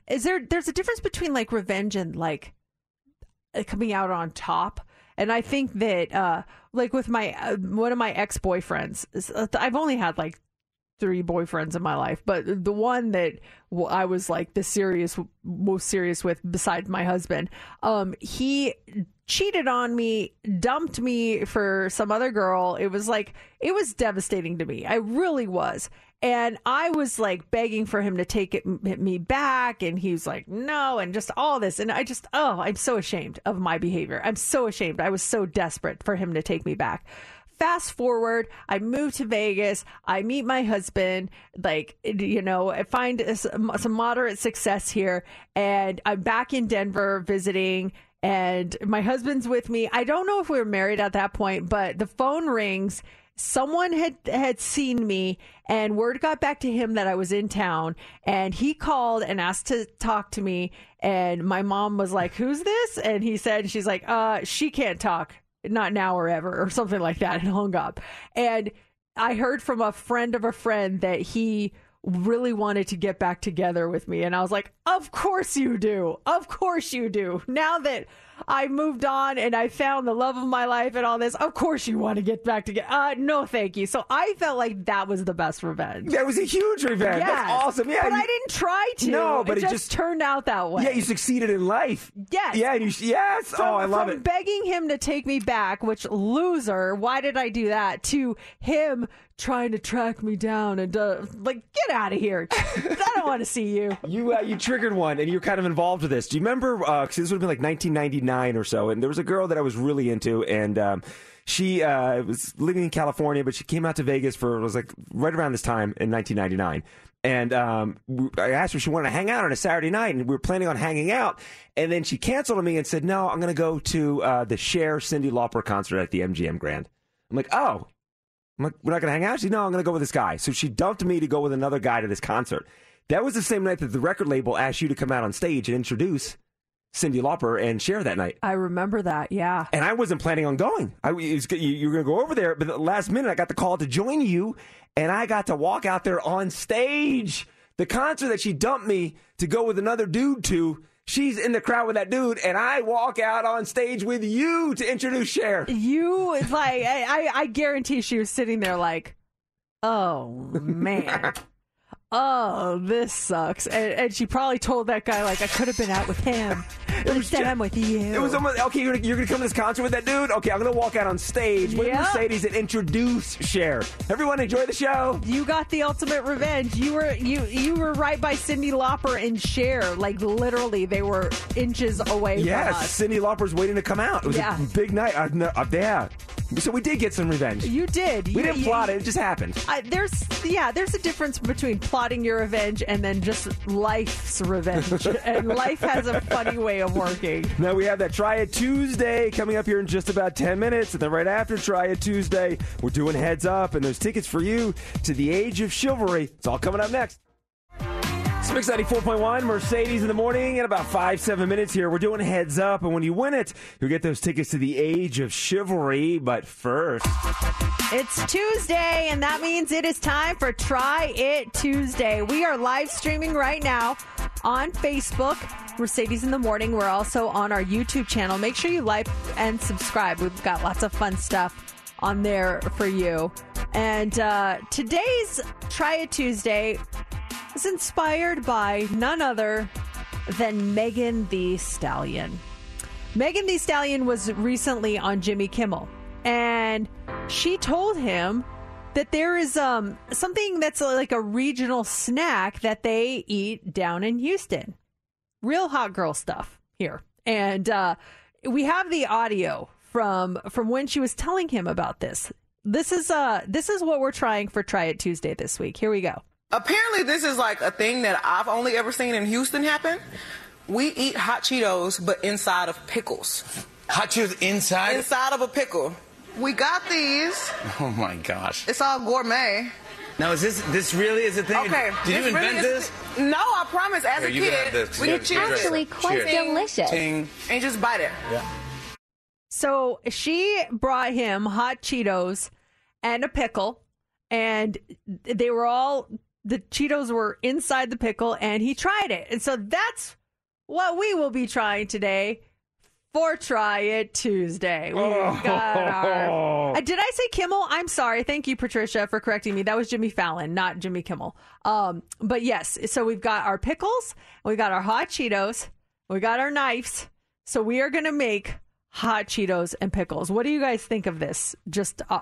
is there there's a difference between like revenge and like uh, coming out on top. And I think that uh like with my uh, one of my ex-boyfriends, uh, I've only had like three boyfriends in my life, but the one that I was like the serious most serious with besides my husband, um he cheated on me, dumped me for some other girl. It was like it was devastating to me. I really was. And I was like begging for him to take it, me back. And he was like, no, and just all this. And I just, oh, I'm so ashamed of my behavior. I'm so ashamed. I was so desperate for him to take me back. Fast forward, I move to Vegas. I meet my husband. Like, you know, I find some moderate success here. And I'm back in Denver visiting and my husband's with me. I don't know if we were married at that point, but the phone rings. Someone had had seen me, and word got back to him that I was in town, and he called and asked to talk to me. And my mom was like, "Who's this?" And he said, "She's like, uh, she can't talk, not now or ever, or something like that," and hung up. And I heard from a friend of a friend that he really wanted to get back together with me. And I was like, Of course you do. Of course you do. Now that I moved on and I found the love of my life and all this, of course you want to get back together. Uh, no, thank you. So I felt like that was the best revenge. That was a huge revenge. That's awesome. Yeah, But you- I didn't try to. No, but it, it just, just- turned out that way. Yeah, you succeeded in life. Yes. Yeah, and you, yes. From- oh, I love from it. begging him to take me back, which loser, why did I do that? To him trying to track me down and uh, like, get out of here. I don't want to see you. You uh, you triggered one, and you're kind of involved with this. Do you remember? Because this would have been like 1999 or so, and there was a girl that I was really into, and um, she uh, was living in California, but she came out to Vegas for it was like right around this time in 1999. And um, I asked her if she wanted to hang out on a Saturday night, and we were planning on hanging out. And then she canceled on me and said, "No, I'm going to go to uh, the Cher Cyndi Lauper concert at the MGM Grand." I'm like, "Oh, I'm like, we're not going to hang out? She's, no, I'm going to go with this guy. So she dumped me to go with another guy to this concert. That was the same night that the record label asked you to come out on stage and introduce Cyndi Lauper and Cher that night. I remember that, yeah. And I wasn't planning on going. I was, you, you were going to go over there, but the last minute I got the call to join you, and I got to walk out there on stage. The concert that she dumped me to go with another dude to, she's in the crowd with that dude, and I walk out on stage with you to introduce Cher. You it's like I, I guarantee she was sitting there like, oh man. Oh, this sucks. And, and she probably told that guy, like, I could have been out with him. But instead, I'm with you. It was almost okay. You're, you're gonna come to this concert with that dude. Okay, I'm gonna walk out on stage with Yeah. Mercedes and introduce Cher. Everyone enjoy the show. You got the ultimate revenge. You were you you were right by Cyndi Lauper and Cher. Like literally, they were inches away from Yes, us. Cyndi Lauper's waiting to come out. It was Yeah. a big night. Uh, no, uh, yeah. So we did get some revenge. You did. We You- didn't you- plot it. It just happened. I, there's yeah, there's a difference between plotting your revenge and then just life's revenge. and life has a funny way of working. Now we have that Try It Tuesday coming up here in just about 10 minutes. And then right after Try It Tuesday, we're doing Heads Up, and there's tickets for you to the Age of Chivalry. It's all coming up next. It's Mix 94.1, Mercedes in the morning in about five, seven minutes here. We're doing Heads Up, and when you win it, you'll get those tickets to the Age of Chivalry. But first, It's Tuesday, and that means it is time for Try It Tuesday. We are live streaming right now on Facebook, Mercedes in the Morning. We're also on our YouTube channel. Make sure you like and subscribe. We've got lots of fun stuff on there for you. And uh, today's Try It Tuesday is inspired by none other than Megan Thee Stallion. Megan Thee Stallion was recently on Jimmy Kimmel, and she told him that there is um something that's like a regional snack that they eat down in Houston. Real hot girl stuff here. And uh we have the audio from from when she was telling him about this. This is uh this is what we're trying for Try It Tuesday this week. Here we go. Apparently, this is like a thing that I've only ever seen in Houston happen. We eat hot Cheetos, but inside of pickles. Hot Cheetos inside? Inside of a pickle. We got these. Oh my gosh. It's all gourmet. Now, is this this really is a thing? Okay. Did you this really invent is- this? No, I promise. As Here, a you kid, have this. we Yeah, eat cheers. cheers. Actually quite Ting, delicious. Ting. And just bite it. Yeah. So she brought him hot Cheetos and a pickle, and they were all the Cheetos were inside the pickle, and he tried it. And so that's what we will be trying today for Try It Tuesday. We've got our. Uh, did I say Kimmel? I'm sorry. Thank you, Patricia, for correcting me. That was Jimmy Fallon, not Jimmy Kimmel. Um, but yes, so we've got our pickles, we got our hot Cheetos, we got our knives. So we are going to make hot Cheetos and pickles. What do you guys think of this? Just uh,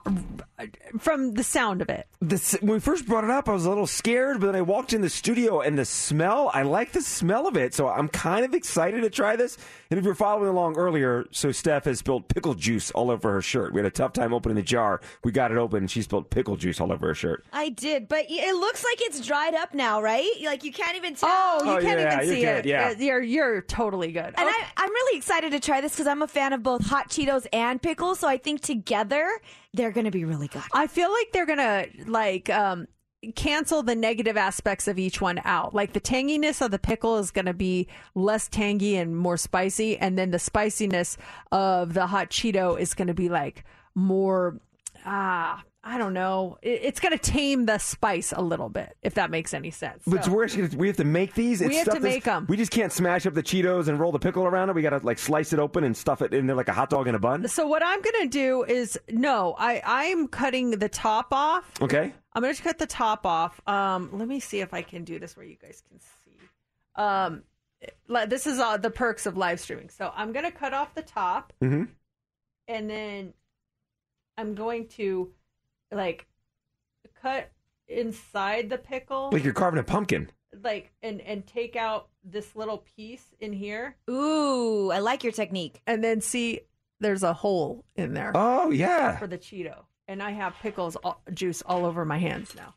from the sound of it. This, when we first brought it up, I was a little scared, but then I walked in the studio and the smell, I like the smell of it. So I'm kind of excited to try this. And if you're following along earlier, so Steph has spilled pickle juice all over her shirt. We had a tough time opening the jar. We got it open and she spilled pickle juice all over her shirt. I did, but it looks like it's dried up now, right? Like you can't even tell. Oh, you Oh, can't yeah, even you're see good, it. yeah. You're you're totally good. And I, I'm really excited to try this because I'm a fan of both hot Cheetos and pickles. So I think together they're going to be really good. I feel like they're gonna like um cancel the negative aspects of each one out. Like the tanginess of the pickle is gonna be less tangy and more spicy, and then the spiciness of the hot Cheeto is gonna be like more ah. I don't know. It's going to tame the spice a little bit, if that makes any sense. But So- we're we have to make these. We It's have to make 'em. We just can't smash up the Cheetos and roll the pickle around it. We got to like slice it open and stuff it in there like a hot dog in a bun. So what I'm going to do is no, I I'm cutting the top off. Okay. I'm going to cut the top off. Um, let me see if I can do this where you guys can see. Um, this is uh, the perks of live streaming. So I'm going to cut off the top, Mm-hmm. and then I'm going to like cut inside the pickle, Like you're carving a pumpkin. like and and take out this little piece in here. Ooh, I like your technique. And then see, there's a hole in there. Oh, yeah. for the Cheeto, and I have pickles all, juice all over my hands now.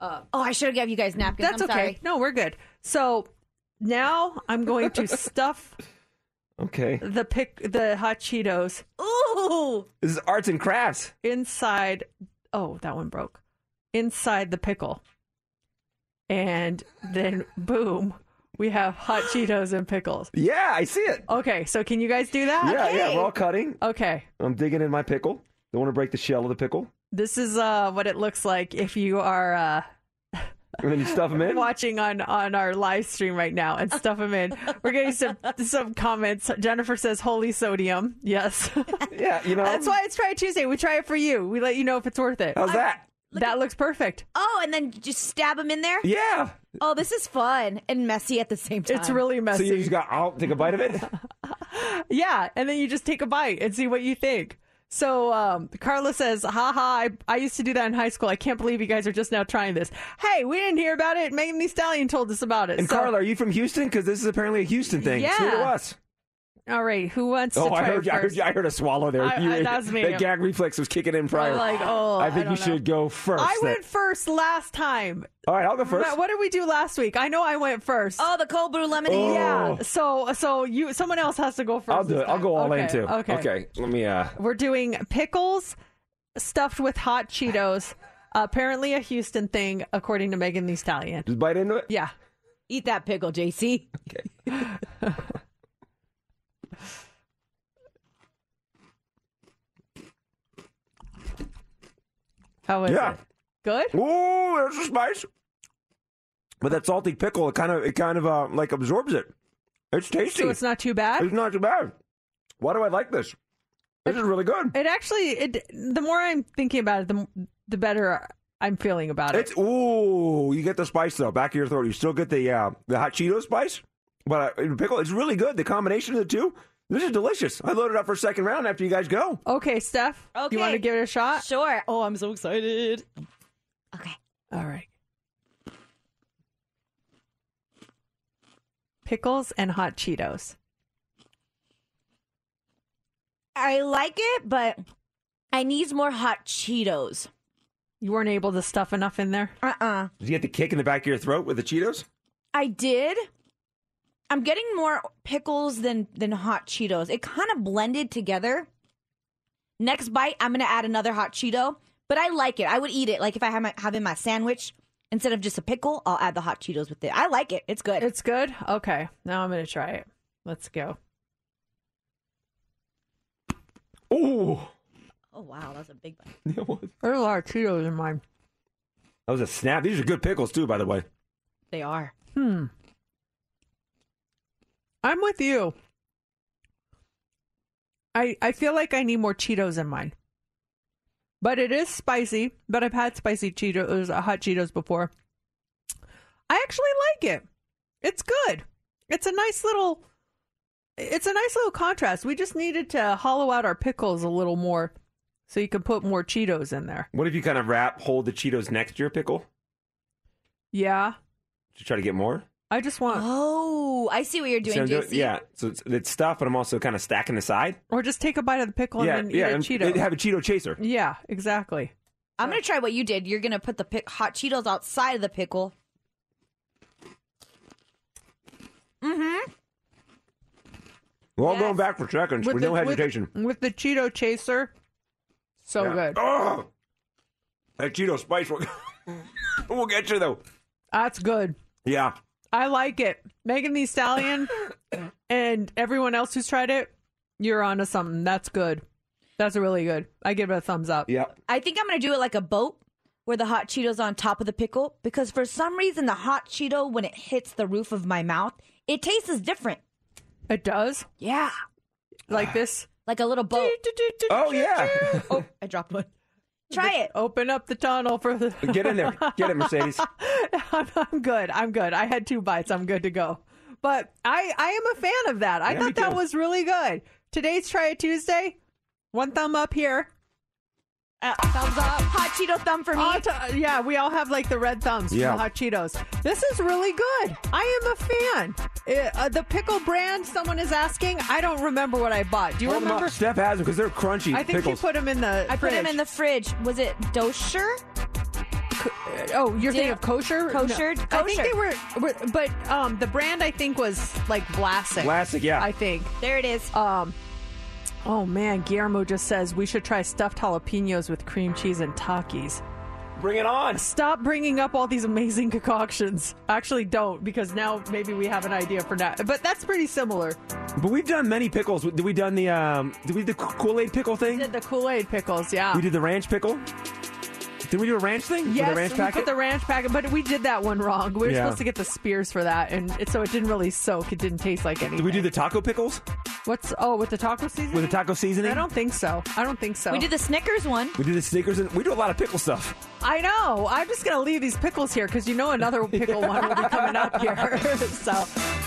Um, oh, I should have given you guys napkins. That's I'm okay. sorry. No, we're good. So now I'm going to stuff Okay. the pick the hot Cheetos. Ooh, This is arts and crafts. inside. Oh, that one broke. Inside the pickle, and then boom, we have hot Cheetos and pickles. Yeah, I see it. Okay, so can you guys do that? Yeah, yeah. We're all cutting. Okay. I'm digging in my pickle. Don't want to break the shell of the pickle. This is uh, what it looks like if you are uh, And then you stuff them in. watching on on our live stream right now and stuff them in. We're getting some some comments. Jennifer says, "Holy sodium." Yes. Yeah, you know. That's why it's Try Tuesday. We try it for you. We let you know if it's worth it. How's that? That looks perfect. Oh, and then just stab them in there. Yeah. Oh, this is fun and messy at the same time. It's really messy. So you just got, I'll take a bite of it. yeah, and then you just take a bite and see what you think. So um, Carla says, haha, I, I used to do that in high school. I can't believe you guys are just now trying this. Hey, we didn't hear about it. Megan Thee Stallion told us about it. And So- Carla, are you from Houston? Because this is apparently a Houston thing. Yeah. It's new to us. All right, who wants Oh, to I try heard, it I heard, first? you- I heard a swallow there. I- You- I- that was me. That gag reflex was kicking in prior. I'm like, oh, I think I you don't know. should go first. I then. went first last time. All right, I'll go first. What, what did we do last week? I know I went first. Oh, the cold brew lemonade. Yeah. So so you someone else has to go first. I'll do this it. I'll time. go all in too. Okay. Okay. Let me. uh We're doing pickles stuffed with hot Cheetos. apparently a Houston thing, according to Megan Thee Stallion. Just bite into it. Yeah. Eat that pickle, JC. Okay. How is Yeah. it? Good. Ooh, there's a spice. But that salty pickle, it kind of, it kind of, uh, like absorbs it. It's tasty. So it's not too bad. It's not too bad. Why do I like this? This is really good. It actually, it the more I'm thinking about it, the the better I'm feeling about it. It's ooh, you get the spice though, back of your throat. You still get the uh, the hot Cheeto spice, but uh, pickle, it's really good. The combination of the two, this is delicious. I loaded up for a second round after you guys go. Okay, Steph. Okay. You want to give it a shot? Sure. Oh, I'm so excited. Okay. All right. Pickles and hot Cheetos. I like it, but I need more hot Cheetos. You weren't able to stuff enough in there? Uh uh Did you get the kick in the back of your throat with the Cheetos? I did. I'm getting more pickles than than hot Cheetos. It kind of blended together. Next bite, I'm gonna add another hot Cheeto, but I like it. I would eat it. Like if I have my have in my sandwich instead of just a pickle, I'll add the hot Cheetos with it. I like it. It's good. It's good? Okay. Now I'm going to try it. Let's go. Oh, Oh wow, that's a big bite. There's a lot of Cheetos in mine. that was a snap. These are good pickles too, by the way. They are. Hmm. I'm with you. I I feel like I need more Cheetos in mine. But it is spicy, but I've had spicy Cheetos, uh, hot Cheetos before. I actually like it. It's good. It's a nice little it's a nice little contrast. We just needed to hollow out our pickles a little more so you can put more Cheetos in there. What if you kind of wrap, hold the Cheetos next to your pickle Yeah. to try to get more? I just want Oh, I see what you're doing, See what I'm doing? Yeah, so it's, it's stuff, but I'm also kind of stacking the side. or just take a bite of the pickle yeah, and then yeah, eat a and Cheeto. have a Cheeto chaser. Yeah, exactly. I'm gonna try what you did. You're gonna put the pick, hot Cheetos outside of the pickle. Mm-hmm. We're all going back for seconds with, no the, hesitation. With, with the Cheeto chaser. So Yeah. good. Oh, that Cheeto spice will, we'll get you though. That's good. Yeah. I like it. Megan Thee Stallion and everyone else who's tried it, you're onto something. That's good. That's really good. I give it a thumbs up. Yeah. I think I'm gonna do it like a boat, where the hot Cheetos on top of the pickle, because for some reason the hot Cheeto when it hits the roof of my mouth, it tastes different. It does? Yeah. Like this? Like a little boat. Oh yeah. oh, I dropped one. Try it. Open up the tunnel for the. Get in there. Get it, Mercedes. I'm, I'm good. I'm good. I had two bites. I'm good to go. But I, I am a fan of that. I Yeah, thought that was really good. Today's Try It Tuesday. One thumb up here. Uh, thumbs up. Hot Cheeto thumb for me. Hot- yeah, we all have like the red thumbs for Yeah. the hot Cheetos. This is really good. I am a fan. Uh, uh, the pickle brand, someone is asking. I don't remember what I bought. Do you Hold remember? Steph has them because they're crunchy I think pickles. you put them in the. I put them in the fridge. Was it Dosher? Oh, you're Did- thinking of kosher? Kosher? No. I think they were, were, but um, the brand I think was like Vlasic. Vlasic, yeah. I think. There it is. Um, oh man, Guillermo just says we should try stuffed jalapenos with cream cheese and Takis. Bring it on. Stop bringing up all these amazing concoctions. Actually, don't because now maybe we have an idea for that. But that's pretty similar. But we've done many pickles. Did we done the um? Did we do the Kool Aid pickle thing? Did the Kool Aid pickles? Yeah. We did the ranch pickle. Did we do a ranch thing? With Yes, the ranch we packet? put the ranch packet, but we did that one wrong. We were Yeah. supposed to get the spears for that, and it, so it didn't really soak. It didn't taste like anything. Did we do the taco pickles What's oh with the taco seasoning? with the taco seasoning? I don't think so. I don't think so. We did the Snickers one. We did the Snickers and we do a lot of pickle stuff. I know. I'm just gonna leave these pickles here because you know another pickle one will be coming up here. so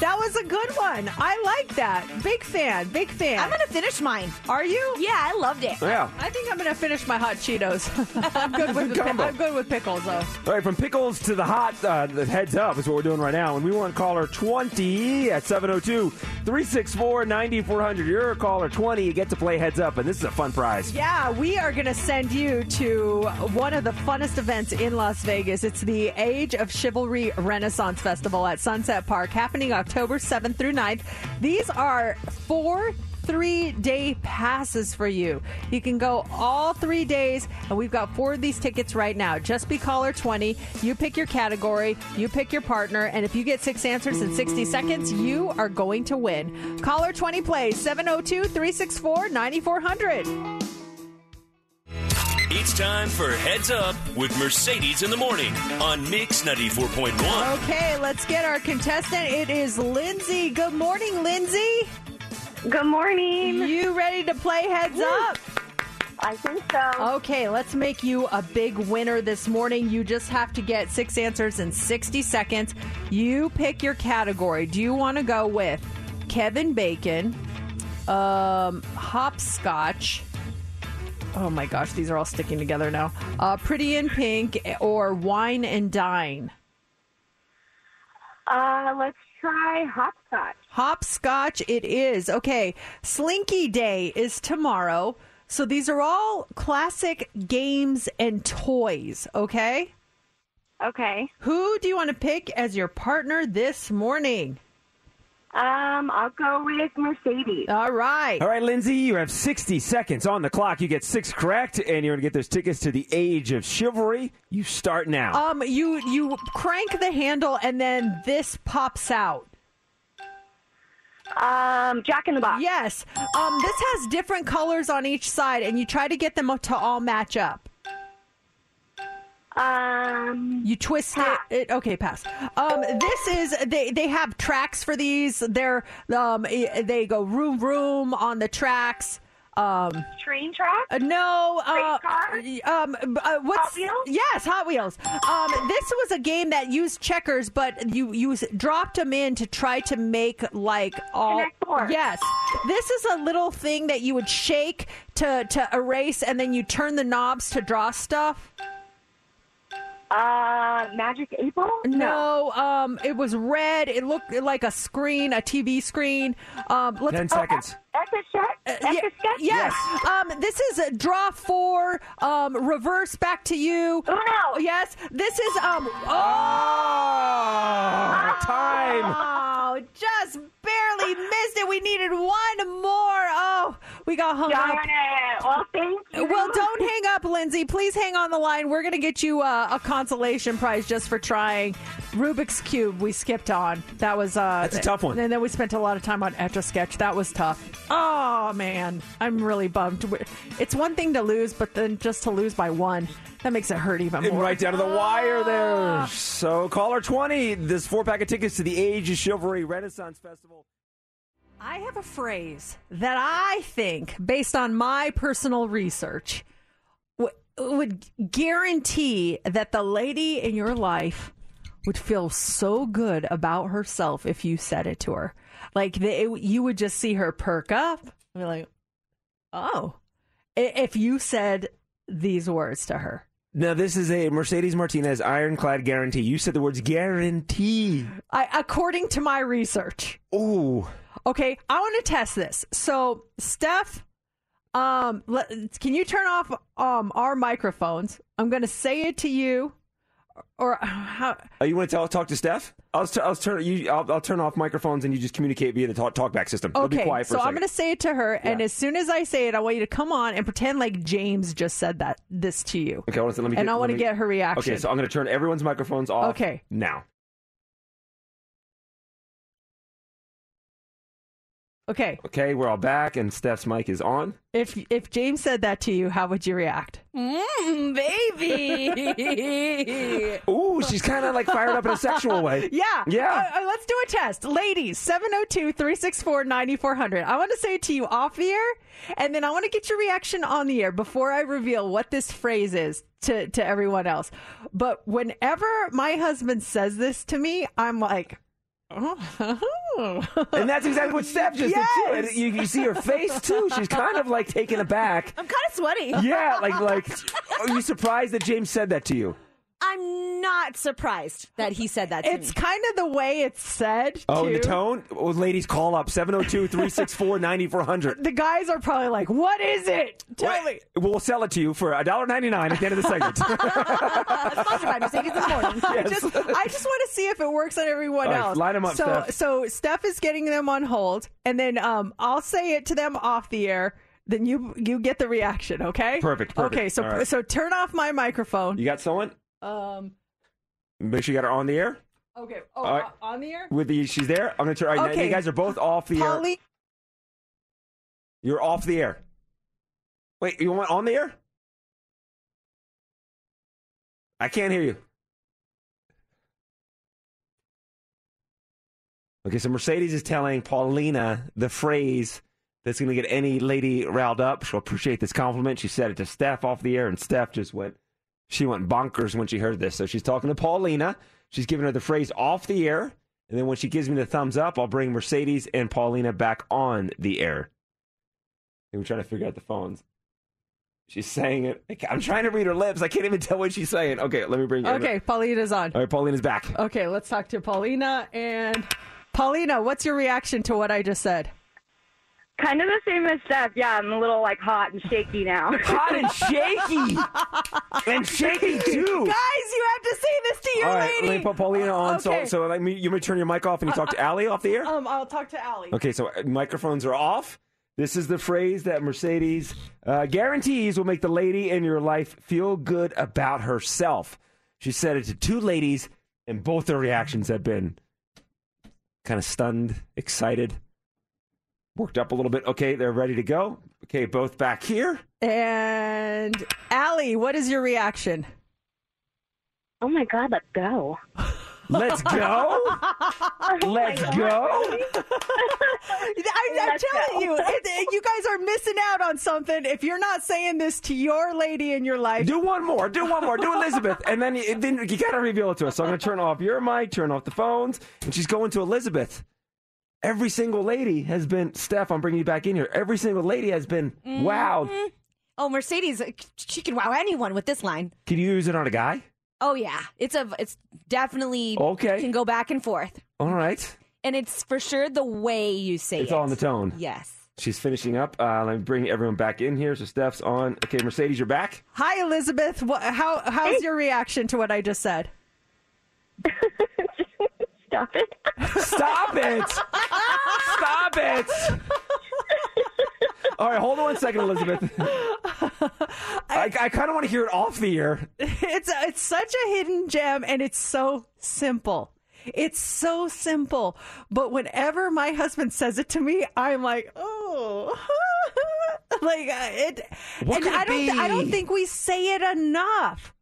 that was a good one. I like that. Big fan. Big fan. I'm gonna finish mine. Are you? Yeah, I loved it. Yeah. I think I'm gonna finish my hot Cheetos. I'm good with Good combo. I'm good with pickles though. All right, from pickles to the hot, uh, the heads up is what we're doing right now. And we want caller 20 at 702 364 9400. You're a caller 20. You get to play heads up, and this is a fun prize. Yeah, we are going to send you to one of the funnest events in Las Vegas. It's the Age of Chivalry Renaissance Festival at Sunset Park, happening October 7th through 9th. These are four three day passes for you. You can go all three days, and we've got four of these tickets right now. Just be caller 20. You pick your category, you pick your partner, and if you get six answers in 60 seconds, you are going to win. Caller 20 plays 702 364 9400. It's time for Heads Up with Mercedes in the Morning on Mix 94.1. Okay, let's get our contestant. It is Lindsay. Good morning, Lindsay. Good morning. You ready to play heads up? I think so. Okay, let's make you a big winner this morning. You just have to get six answers in 60 seconds. You pick your category. Do you want to go with Kevin Bacon, um, hopscotch, Oh my gosh, these are all sticking together now. Uh, Pretty in Pink or Wine and Dine? Uh, let's try hopscotch. Hopscotch it is. Okay. Slinky Day is tomorrow. So these are all classic games and toys, okay? Okay. Who do you want to pick as your partner this morning? Um, I'll go with Mercedes. All right. All right, Lindsay, you have 60 seconds on the clock. You get six correct, and you're going to get those tickets to the Age of Chivalry. You start now. Um, you you crank the handle and then this pops out. Um, Jack in the Box. Yes. Um, this has different colors on each side, and you try to get them to all match up. Um, you twist it, it. Okay, pass. Um, this is they. They have tracks for these. They're um, they go room room on the tracks. Um, Train track? uh, no. Uh, Race um, uh, what's Hot Wheels? Yes, Hot Wheels. Um, this was a game that used checkers, but you you dropped them in to try to make like all. Connect four. Yes, this is a little thing that you would shake to to erase, and then you turn the knobs to draw stuff. Uh, Magic April? No, um, it was red. It looked like a screen, a TV screen. Um, let's, 10 seconds. Etch a Uh, ye- yes. Um, this is a draw four. Um, reverse back to you. Uno. Yes. This is um. Oh, time. Oh, just barely missed it. We needed one more. Oh, we got hung Darn up. it. Well, thank you. Well, don't hang up, Lindsay. Please hang on the line. We're going to get you uh, a consolation prize just for trying Rubik's Cube. We skipped on. That was uh, That's a tough one. And then we spent a lot of time on Etch a Sketch. That was tough. Oh man, I'm really bummed. It's one thing to lose, but then just to lose by one, that makes it hurt even And more. right down to the ah. wire there. So, caller 20, this four pack of tickets to the Age of Chivalry Renaissance Festival. I have a phrase that I think, based on my personal research, w- would guarantee that the lady in your life would feel so good about herself if you said it to her. Like the, it, you would just see her perk up and be like, "Oh," if you said these words to her. Now, this is a Mercedes Martinez ironclad guarantee. You said the words guarantee. I, according to my research. Ooh. Okay, I want to test this. So, Steph, um, let, can you turn off um our microphones? I'm going to say it to you, or how? Oh, you want to tell, talk to Steph? I'll, I'll turn you. I'll, I'll turn off microphones and you just communicate via the talk, talkback system. Okay, quiet for so I'm going to say it to her, and as soon as I say it, I want you to come on and pretend like James just said that this to you. Okay, I want let me and get, I want to get her reaction. Okay, so I'm going to turn everyone's microphones off. Okay. Now. Okay, Okay, we're all back and Steph's mic is on. if if James said that to you, how would you react? Mm, baby. Ooh, she's kind of like fired up in a sexual way. Yeah. Yeah. Uh, uh, let's do a test. Ladies, 702 364 9400. I want to say it to you off the air, and then I want to get your reaction on the air before I reveal what this phrase is to, to everyone else. But whenever my husband says this to me, I'm like, oh. And that's exactly what Steph just did too. And you, you see her face too. She's kind of like taken aback. I'm kind of sweaty. Yeah, like like. Are you surprised that James said that to you? I'm not surprised that he said that to It's me. kind of the way it's said. Oh, and the tone? Well, ladies, call up 702 364 9400. The guys are probably like, what is it? Tell me. We'll sell it to you for $1.99 at the end of the segment. Sponsored by Mercedes in the morning. I just, I just want to see if it works on everyone All right, else. line 'em up, so, Steph. so Steph is getting them on hold, and then um, I'll say it to them off the air. Then you you get the reaction, okay? Perfect, perfect. Okay, so All right. so turn off my microphone. You got someone? Um. Make sure you got her on the air. Okay. Oh, All right. uh, on the air. With the, she's there. I'm gonna turn. All right, now Okay. you guys are both off the air. You're off the air. Wait, you want on the air? I can't hear you. Okay, so Mercedes is telling Paulina the phrase that's going to get any lady riled up. She'll appreciate this compliment. She said it to Steph off the air, and Steph just went, she went bonkers when she heard this. So she's talking to Paulina. She's giving her the phrase off the air, and then when she gives me the thumbs up, I'll bring Mercedes and Paulina back on the air. And we're trying to figure out the phones. She's saying it. I'm trying to read her lips. I can't even tell what she's saying. Okay, let me bring you. Okay, Paulina's on. All right, Paulina's back. Okay, let's talk to Paulina. And Paulina, what's your reaction to what I just said? Kind of the same as Steph. Yeah, I'm a little like hot and shaky now. Hot and shaky. and shaky too. Guys, you have to say this to your All right, lady. let me put Paulina on. Okay. So, so let me. You may turn your mic off and you talk to Allie off the air. Um, I'll talk to Allie. Okay, so uh, microphones are off. This is the phrase that Mercedes uh, guarantees will make the lady in your life feel good about herself. She said it to two ladies, and both their reactions have been kind of stunned, excited, worked up a little bit. Okay, they're ready to go. Okay, both back here. And Allie, what is your reaction? Oh my God, let's go. Let's go. Oh let's go. I, I'm Let's telling go. you, it, it- you guys are missing out on something if you're not saying this to your lady in your life. Do one more. Do one more. Do Elizabeth, and then you, then you got to reveal it to us. So I'm going to turn off your mic, turn off the phones, and she's going to Elizabeth. Every single lady has been Steph. I'm bringing you back in here. Every single lady has been wowed. Mhm. Oh, Mercedes, she can wow anyone with this line. Can you use it on a guy? Oh yeah, it's a it's definitely Okay. can go back and forth, All right. and it's for sure the way you say It's it. all in the tone. Yes. She's finishing up. Uh, let me bring everyone back in here. So Steph's on. Okay, Mercedes, you're back. Hi, Elizabeth. What, how how's your reaction to what I just said? Stop it. Stop it! Stop it! All right, hold on one second, Elizabeth. I, I kind of want to hear it off the air. It's it's such a hidden gem, and it's so simple. It's so simple. But whenever my husband says it to me, I'm like, oh, like uh, it. What and could it I don't. I don't think we say it enough.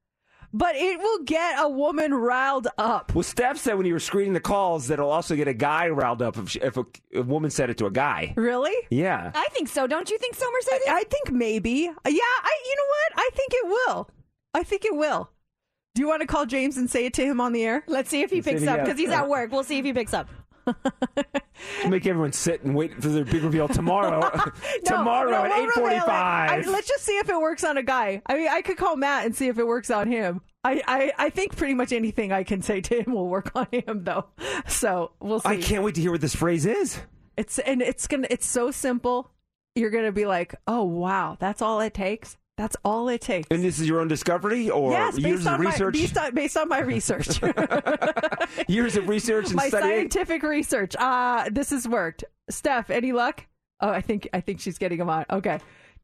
But it will get a woman riled up. Well, Steph said when you were screening the calls that it'll also get a guy riled up if, she, if a, a woman said it to a guy. Really? Yeah. I think so. Don't you think so, Mercedes? I think maybe. Yeah. I. You know what? I think it will. I think it will. Do you want to call James and say it to him on the air? Let's see if he Let's picks he up because he's at work. We'll see if he picks up. Make everyone sit and wait for their big reveal tomorrow. No, tomorrow no, at we'll eight. I- forty-five. let's just see if it works on a guy. I mean, I could call Matt and see if it works on him. I, I, I think pretty much anything I can say to him will work on him, though. So we'll see. I can't wait to hear what this phrase is. It's and it's gonna. It's so simple. You're gonna be like, oh wow, that's all it takes. That's all it takes. And this is your own discovery or yes, years based of on my research? based on, based on my research, years of research and my studying. scientific research. Uh this has worked. Steph, any luck? Oh, I think I think she's getting him on. Okay,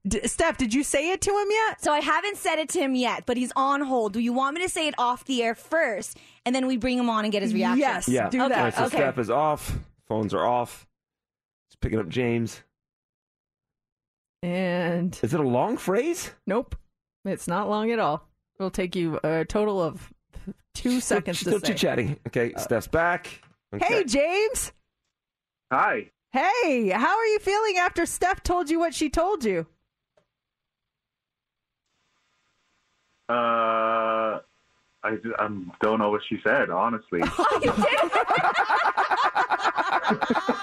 D- Steph, did you say it to him yet? So I haven't said it to him yet, but he's on hold. Do you want me to say it off the air first, and then we bring him on and get his reaction? Yes, Yeah. do All that. right, so okay. Steph is off. Phones are off. Just picking up James. And Is it a long phrase? nope, it's not long at all. It'll take you a total of two seconds Still to say. chit chatting. Okay, Steph's back. Okay. Hey, James. Hi. Hey, how are you feeling after Steph told you what she told you? Uh, I, I don't know what she said, honestly.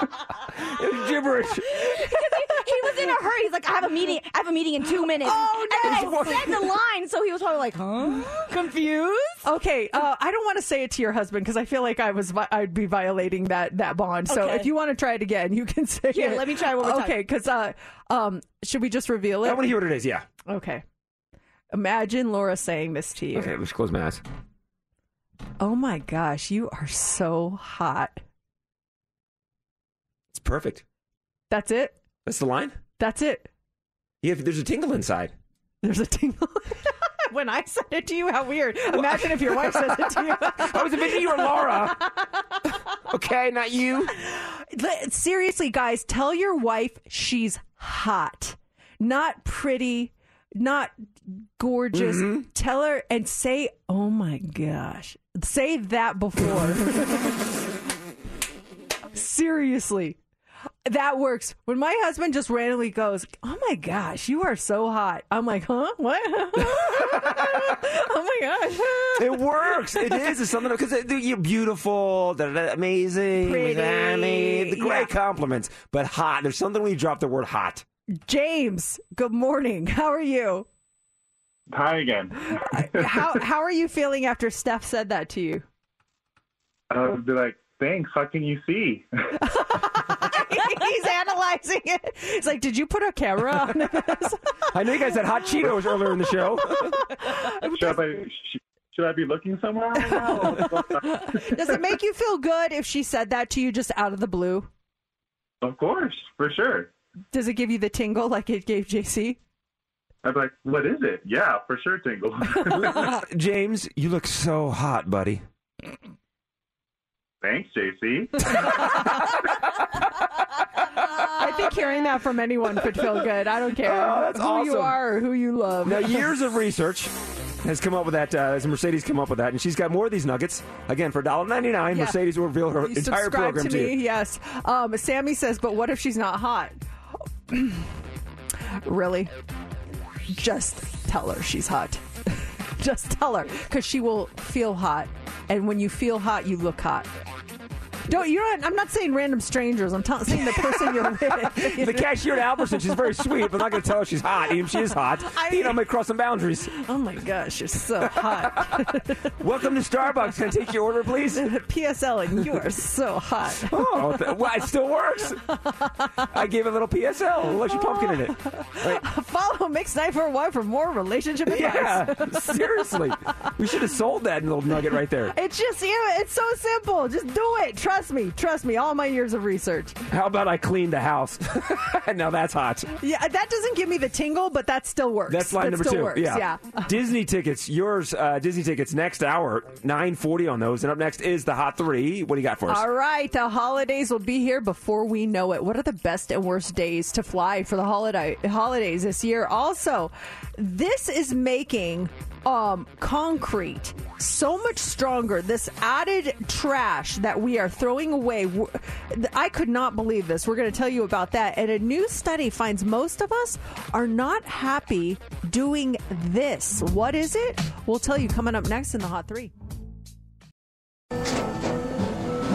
It was gibberish. he was in a hurry. He's like, I have a meeting. I have a meeting in two minutes. Oh, no! And then. I said the line, so he was probably like, huh? Confused? Okay, uh, I don't want to say it to your husband because I feel like I was vi- I'd be violating that that bond. So Okay. if you want to try it again, you can say Here, it. let me try one more time. Okay, because uh, um, should we just reveal it? I want to hear what it is. Yeah. Okay. Imagine Laura saying this to you. Okay, let's close my eyes. Oh my gosh, you are so hot. It's perfect. That's it. That's the line. That's it. Yeah, there's a tingle inside. There's a tingle. when I said it to you, how weird. Imagine if your wife says it to you. I was envisioning you were Laura. okay, not you. Seriously, guys, tell your wife she's hot, not pretty, not gorgeous. Mm-hmm. Tell her and say, "Oh my gosh." Say that before. Seriously. That works. When my husband just randomly goes, "Oh my gosh, you are so hot." I'm like, "Huh? What?" oh my gosh. It works. It is. It's something because you're beautiful, amazing, Pretty. Sammy, the great Yeah. compliments, but hot. There's something when you drop the word hot. James, good morning. How are you? Hi again. Uh, how how are you feeling after Steph said that to you? I would be like, thanks. How can you see? He's analyzing it. He's like, "Did you put a camera on this?" I know you guys had hot Cheetos earlier in the show. should, I, should I be looking somewhere right now? Does it make you feel good if she said that to you just out of the blue? of course, for sure. Does it give you the tingle like it gave JC? I'd be like, what is it? Yeah, for sure, Tingle. James, you look so hot, buddy. Thanks, JC. Think hearing that from anyone could feel good. I don't care Oh, that's who you are or who you love. Now, years of research has come up with that. Uh, has Mercedes come up with that, and she's got more of these nuggets. Again, for $1.99, Yeah. Mercedes will reveal her You entire program to to me, you. yes. Um, Sammy says, but what if she's not hot? really? Just tell her she's hot. Just tell her because she will feel hot, and when you feel hot, you look hot. Don't you? Know, I'm not saying random strangers. I'm t- saying the person you're with. The cashier at Albertson, she's very sweet, but I'm not going to tell her she's hot. Even she is hot, you know, I might cross some boundaries. Oh my gosh, you're so hot. Welcome to Starbucks. Can I take your order, please? PSL, and you are so hot. Oh, th- well, it still works. I gave a little PSL, a little pumpkin in it. Right. Follow Night for One for more relationship advice. Yeah, seriously. We should have sold that little nugget right there. It's just yeah, it's so simple. Just do it. Trust me. Trust me. All my years of research. How about I clean the house? now that's hot. Yeah, that doesn't give me the tingle, but that still works. That's line That number still two. Works. Yeah. Disney tickets. Yours, uh, Disney tickets. Next hour, nine forty on those. And up next is the hot three. What do you got for us? All right, the holidays will be here before we know it. What are the best and worst days to fly for the holiday holidays this year? Also, this is making um concrete so much stronger. This added trash that we are throwing away. I could not believe this. We're going to tell you about that. And a new study finds most of us are not happy doing this. What is it? We'll tell you coming up next in the Hot 3.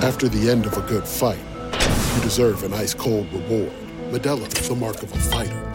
After the end of a good fight, you deserve an ice cold reward. Modelo is the mark of a fighter.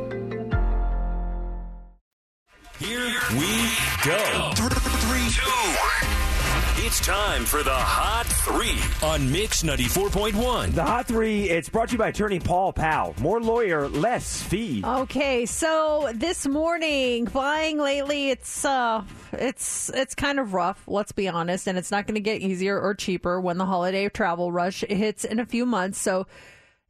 Here we go. Three, two. It's time for the Hot Three on Mix 94.1. The hot three. It's brought to you by attorney Paul Powell. More lawyer, less fee. Okay, so this morning flying lately, it's uh, it's it's kind of rough. Let's be honest, and it's not going to get easier or cheaper when the holiday travel rush hits in a few months. So.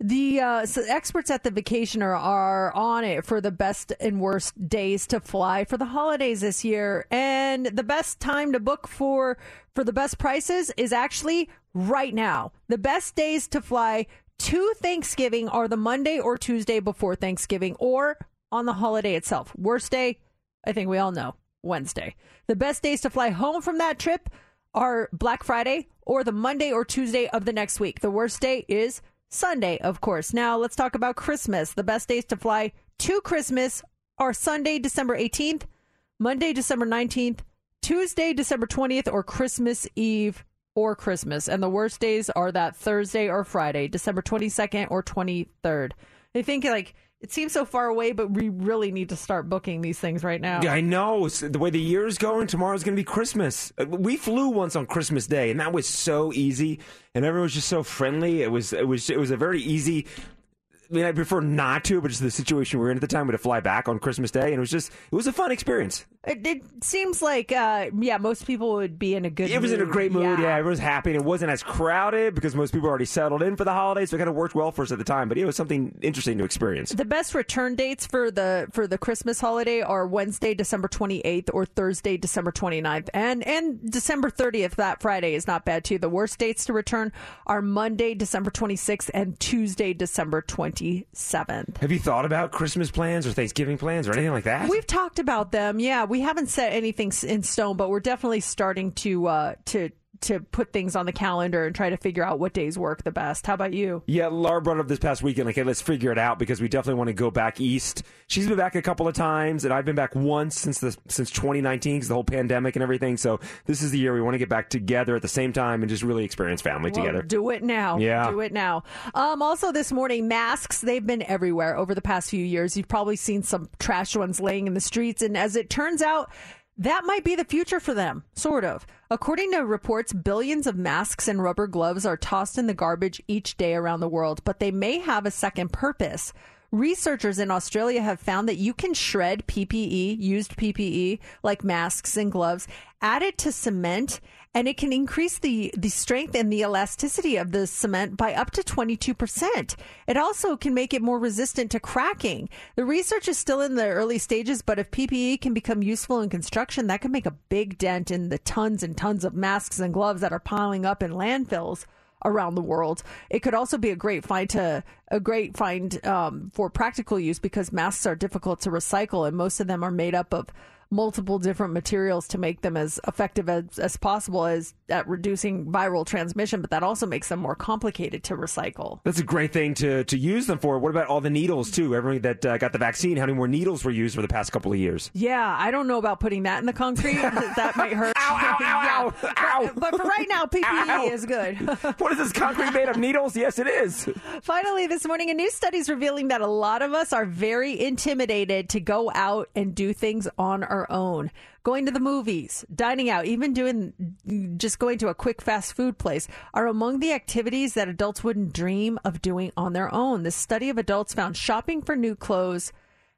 The uh, so experts at the Vacationer are on it for the best and worst days to fly for the holidays this year, and the best time to book for for the best prices is actually right now. The best days to fly to Thanksgiving are the Monday or Tuesday before Thanksgiving, or on the holiday itself. Worst day, I think we all know, Wednesday. The best days to fly home from that trip are Black Friday or the Monday or Tuesday of the next week. The worst day is Sunday, of course. Now let's talk about Christmas. The best days to fly to Christmas are Sunday, December 18th, Monday, December 19th, Tuesday, December 20th, or Christmas Eve or Christmas. And the worst days are that Thursday or Friday, December 22nd or 23rd. I think like it seems so far away, but we really need to start booking these things right now. Yeah, I know. The way the year's going, tomorrow's going to be Christmas. Uh, We flew once on Christmas Day, and that was so easy, and everyone was just so friendly. It was, it was, it was a very easy I mean, I prefer not to, but just the situation we were in at the time, we had to fly back on Christmas Day, and it was just it was a fun experience. It, it seems like, uh, yeah, most people would be in a good. It was in a great mood. Yeah. Yeah, everyone was happy, and it wasn't as crowded because most people already settled in for the holidays, so it kind of worked well for us at the time. But it was something interesting to experience. The best return dates for the for the Christmas holiday are Wednesday, December 28th or Thursday, December 29th. And and December 30th, that Friday is not bad too. The worst dates to return are Monday, December 26th and Tuesday, December 27th. Have you thought about Christmas plans or Thanksgiving plans or anything like that? We've talked about them. Yeah, we haven't set anything in stone, but we're definitely starting to uh to to put things on the calendar and try to figure out what days work the best. How about you? Yeah, Laura brought up this past weekend. Like, hey, let's figure it out because we definitely want to go back east. She's been back a couple of times, and I've been back once since the since 2019 because the whole pandemic and everything. So this is the year we want to get back together at the same time and just really experience family Well, together. Do it now. Yeah. Do it now. Um, also, this morning, masks, they've been everywhere over the past few years. You've probably seen some trash ones laying in the streets. And as it turns out, that might be the future for them, sort of. According to reports, billions of masks and rubber gloves are tossed in the garbage each day around the world, but they may have a second purpose. Researchers in Australia have found that you can shred PPE, used PPE, like masks and gloves, add it to cement, and it can increase the, the strength and the elasticity of the cement by up to 22%. It also can make it more resistant to cracking. The research is still in the early stages, but if PPE can become useful in construction, that could make a big dent in the tons and tons of masks and gloves that are piling up in landfills around the world. It could also be a great find to a great find um, for practical use because masks are difficult to recycle and most of them are made up of multiple different materials to make them as effective as, as possible as at reducing viral transmission but that also makes them more complicated to recycle That's a great thing to, to use them for. What about all the needles too? Everyone that uh, got the vaccine, how many more needles were used for the past couple of years? yeah i don't know about putting that in the concrete that might hurt ow, ow, ow, Yeah. ow. But, but for right now ppe is good What is this concrete made of needles? Yes, it is. Finally, this morning, a new study is revealing that a lot of us are very intimidated to go out and do things on our own. Going to the movies, dining out, even doing just going to a quick fast food place are among the activities that adults wouldn't dream of doing on their own. The study of adults found shopping for new clothes,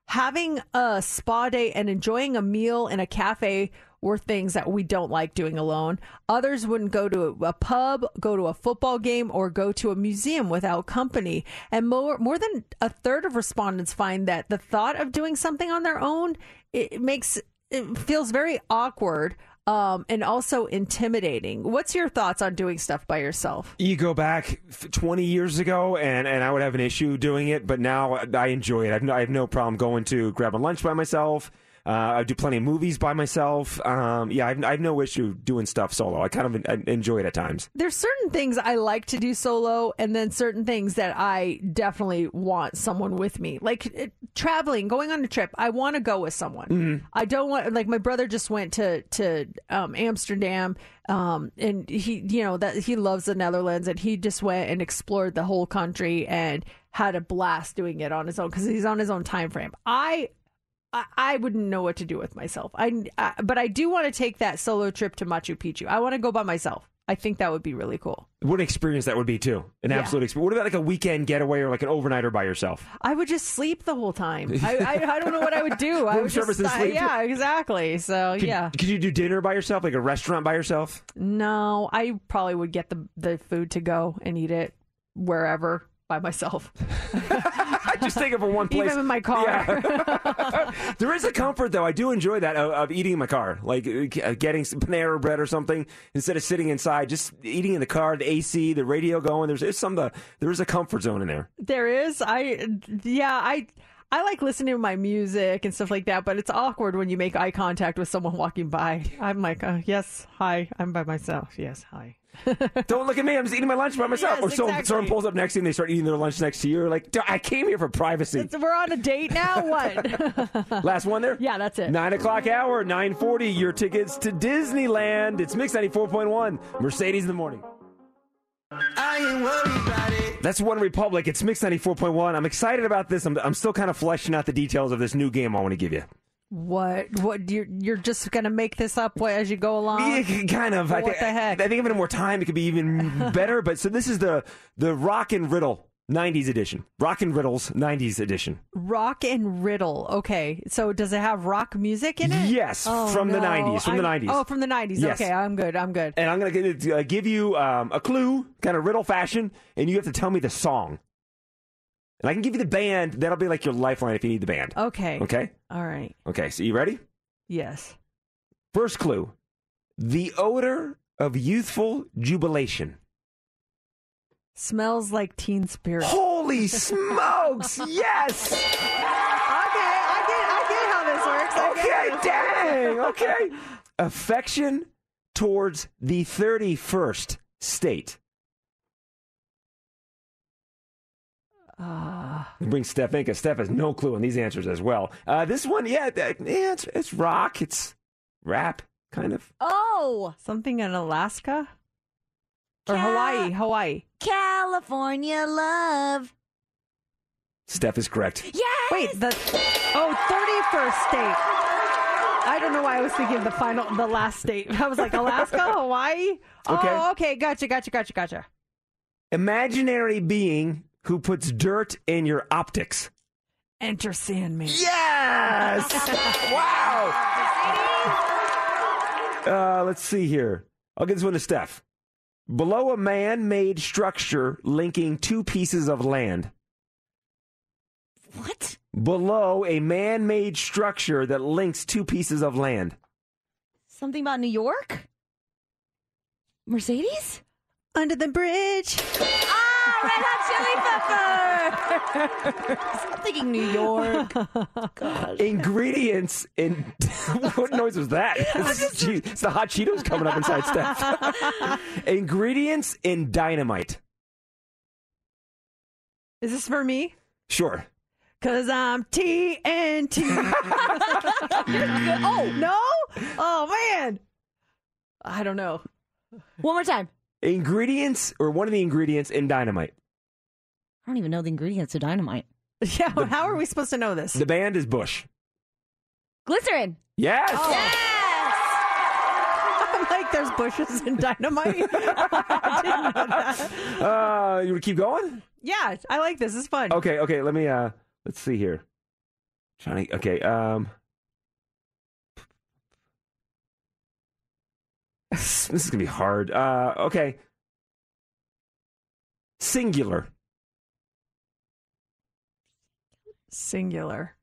having a spa day, and enjoying a meal in a cafe were things that we don't like doing alone. Others wouldn't go to a pub, go to a football game, or go to a museum without company. And more, more than a third of respondents find that the thought of doing something on their own it makes it feels very awkward um, and also intimidating. What's your thoughts on doing stuff by yourself? You go back 20 years ago, and, and I would have an issue doing it, but now I enjoy it. I have no, I have no problem going to grab a lunch by myself. Uh, I do plenty of movies by myself. Um, yeah, I have, I have no issue doing stuff solo. I kind of en- enjoy it at times. There's certain things I like to do solo, and then certain things that I definitely want someone with me. Like uh, traveling, going on a trip, I want to go with someone. Mm-hmm. I don't want like my brother just went to to um, Amsterdam, um, and he you know that he loves the Netherlands, and he just went and explored the whole country and had a blast doing it on his own because he's on his own time frame. I I, I wouldn't know what to do with myself. I, I but I do want to take that solo trip to Machu Picchu. I want to go by myself. I think that would be really cool. What an experience that would be, too. An Yeah. absolute experience. What about like a weekend getaway or like an overnighter by yourself? I would just sleep the whole time. I, I, I don't know what I would do. I Room would service just, and sleep? Yeah, exactly. So Could, yeah, Could you do dinner by yourself, like a restaurant by yourself? no, I probably would get the the food to go and eat it wherever by myself. Just think of a one place. Even in my car. Yeah. there is a comfort though. I do enjoy that of, of eating in my car, like uh, getting some Panera bread or something instead of sitting inside. Just eating in the car, the AC, the radio going. There's, there's some. Uh, there is a comfort zone in there. There is. I yeah, I I like listening to my music and stuff like that, but it's awkward when you make eye contact with someone walking by. I'm like, uh, yes, hi, I'm by myself. Yes, hi. Don't look at me. I'm just eating my lunch by myself. Yes, or someone, exactly. someone pulls up next to you and they start eating their lunch next to you. You're like, I came here for privacy. We're on a date now. What? Last one there. yeah, that's it. Nine o'clock hour, nine forty. Your tickets to Disneyland. It's Mix ninety four point one. Mercedes in the morning. I ain't worried about it. That's OneRepublic. It's Mix 94.1. I'm excited about this. I'm, I'm still kind of fleshing out the details of this new game I want to give you. What? What? You're you're just gonna make this up as you go along? Yeah, kind of. I What the heck? I think if it had more time, it could be even better. But so this is the the rock and riddle 90s edition. Rock and Riddles 90s edition. Rock and riddle. Okay, so does it have rock music in it? Yes, Oh, from the 90s, from the I'm- 90s. Oh, from the nineties. Yes. Okay, I'm good. I'm good. And I'm going to uh, give you um, a clue, kind of riddle fashion, and you have to tell me the song. And I can give you the band. That'll be like your lifeline if you need the band. Okay. Okay? All right. Okay, so you ready? Yes. First clue the odor of youthful jubilation. Smells like Teen Spirit. Holy smokes! Yes. Okay, I get. I get how this works. Okay, dang. Okay. Affection towards the 31st state. Uh, Bring Steph in because Steph has no clue on these answers as well. Uh, this one, yeah, yeah, it's, it's rock, it's rap, kind of. Oh, something in Alaska or Hawaii. Hawaii. California love. Steph is correct. Yes. Wait, the oh, 31st state. I don't know why I was thinking the final, the last state. I was like Alaska, Hawaii. Okay. Oh, okay. Gotcha. Gotcha. Gotcha. Gotcha. Imaginary being who puts dirt in your optics. Enter Sandman. Yes! wow! Uh, let's see here. I'll give this one to Steph. Below a man made structure linking two pieces of land. What? Below a man made structure that links two pieces of land. Something about New York? Mercedes? Under the bridge. Ah, Red Hot Chili Peppers! I'm thinking New York. Gosh. Ingredients in. what noise was that? It's, it's the hot Cheetos coming up inside Steph. Ingredients in dynamite. Is this for me? Sure. Cause I'm TNT. oh no! Oh man! I don't know. One more time. Ingredients, or one of the ingredients in dynamite. I don't even know the ingredients of dynamite. Yeah, how are we supposed to know this? The band is Bush. Glycerine. Yes. I'm like, there's bushes and dynamite. I didn't know that. Uh, you want to keep going? Yeah, I like this. It's fun. Okay, okay. Let me. Uh, let's see here. Trying to. Okay. Um. This is gonna be hard. Uh. Okay. Singular. Singular.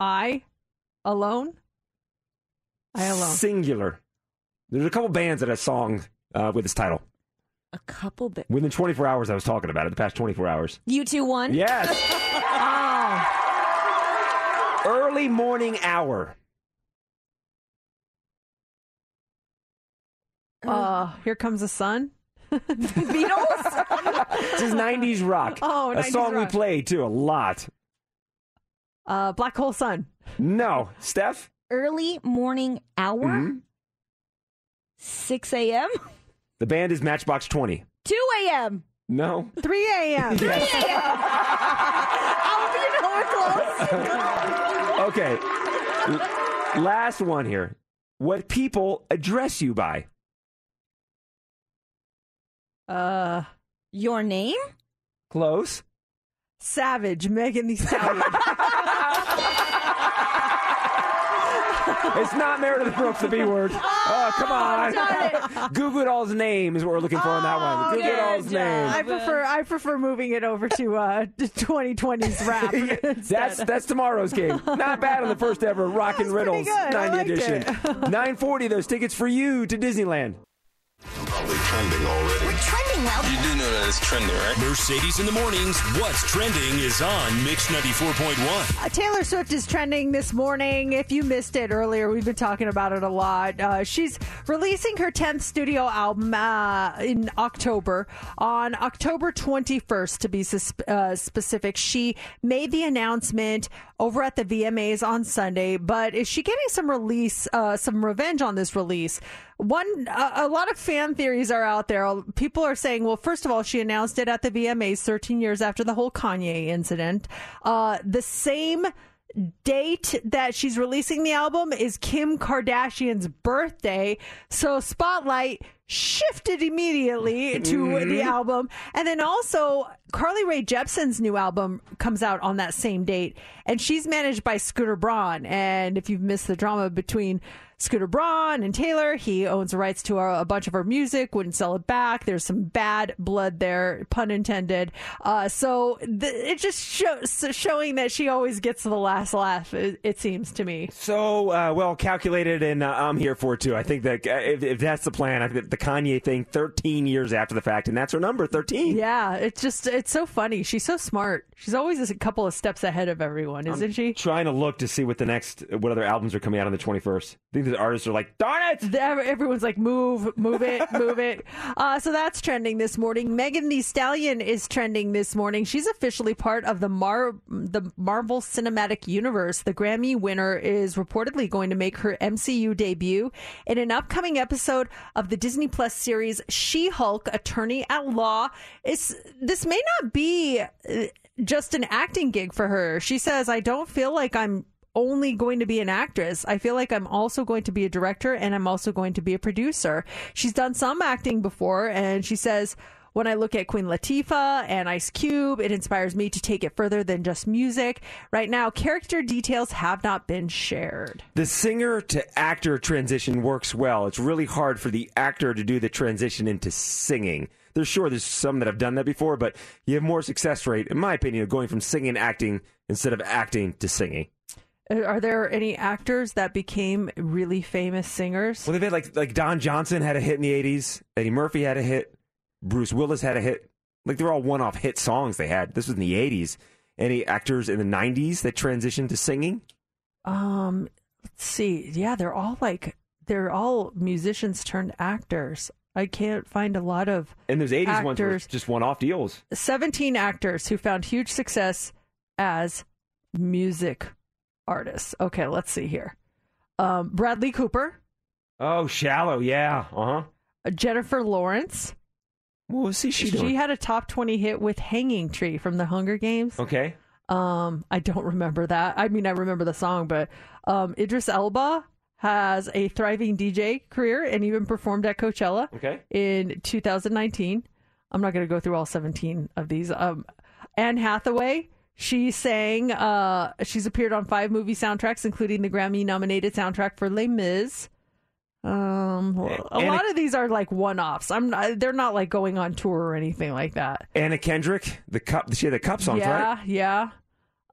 I alone. I alone. Singular. There's a couple bands that had a song uh, with this title. A couple bit. Within 24 hours, I was talking about it. The past 24 hours. You two won. Yes. oh. Early morning hour. Uh, here comes the sun. Beatles. This is 90s rock. Oh, a 90s song we play too a lot. Uh, black hole sun. No, Steph. Early morning hour. Mhm. 6 a.m. The band is Matchbox 20. 2 a.m. No. 3 a.m. 3 Yes. a.m. oh, you know we're close. Okay. L- last one here. What people address you by? Uh, Your name? Close. Savage, Megan Thee Stallion. It's not Meredith Brooks, the B word. Oh, come on. Goo Goo Dolls name is what we're looking for on that one. Goo Goo Dolls name. I prefer I prefer moving it over to uh 2020's rap. That's that's tomorrow's game. Not bad on the first ever Rock and Riddles good. I 90 edition. 940 those tickets for you to Disneyland. Probably trending already. We're trending well. You do know that it's trending, right? Mercedes in the mornings. What's trending is on Mix 94.1. Uh, Taylor Swift is trending this morning. If you missed it earlier, we've been talking about it a lot. Uh, she's releasing her 10th studio album uh, in October. On October 21st, to be uh, specific, she made the announcement over at the VMAs on Sunday. But is she getting some release, uh, some revenge on this release? One, a, a lot of fan theories are out there. People are saying, well, first of all, she announced it at the VMAs 13 years after the whole Kanye incident. Uh, the same date that she's releasing the album is Kim Kardashian's birthday. So, Spotlight, shifted immediately to Mm-hmm. the album. And then also, Carly Rae Jepsen's new album comes out on that same date, and she's managed by Scooter Braun. And if you've missed the drama between Scooter Braun and Taylor, he owns the rights to a, a bunch of her music, wouldn't sell it back. There's some bad blood there, pun intended. Uh, so th- it just shows showing that she always gets the last laugh. It, it seems to me. So uh, well calculated, and uh, I'm here for it too. I think that uh, if, if that's the plan, I think the Kanye thing, 13 years after the fact, and that's her number, 13. Yeah, it's just it's so funny. She's so smart. She's always a couple of steps ahead of everyone, isn't she? Trying to look to see what the next, what other albums are coming out on the 21st. I think the artists are like, darn it! Everyone's like, move, move it, move it. Uh, so that's trending this morning. Megan Thee Stallion is trending this morning. She's officially part of the Mar the Marvel Cinematic Universe. The Grammy winner is reportedly going to make her MCU debut in an upcoming episode of the Disney Plus series She-Hulk: Attorney at Law. It's this may not be uh, just an acting gig for her. She says, "I don't feel like I'm." only going to be an actress. I feel like I'm also going to be a director and I'm also going to be a producer. She's done some acting before and she says, when I look at Queen Latifah and Ice Cube, it inspires me to take it further than just music. Right now, character details have not been shared. The singer to actor transition works well. It's really hard for the actor to do the transition into singing. There's sure there's some that have done that before, but you have more success rate, in my opinion, of going from singing to acting instead of acting to singing. Uh, Are there any actors that became really famous singers? Well, they've had like like Don Johnson had a hit in the '80s. Eddie Murphy had a hit. Bruce Willis had a hit. Like they're all one-off hit songs they had. This was in the '80s. Any actors in the '90s that transitioned to singing? Um, let's see. Yeah, they're all like they're all musicians turned actors. I can't find a lot of And those '80s ones were actors. just one-off deals. 17 actors who found huge success as music artists. Okay, let's see here. Um, Bradley Cooper, Oh, shallow, yeah, uh huh. uh, Jennifer Lawrence. What was she She doing? had a top 20 hit with Hanging Tree from the Hunger Games. Okay. Um, I don't remember that. I mean, I remember the song, but um, Idris Elba has a thriving DJ career and even performed at Coachella Okay. in 2019. I'm not going to go through all 17 of these. Um, Anne Hathaway, she sang, uh, she's appeared on five movie soundtracks, including the Grammy nominated soundtrack for Les Mis. Um, a Anna- lot of these are like one offs. I'm not, they're not like going on tour or anything like that. Anna Kendrick, the cup. She had the cup songs, yeah, right? yeah.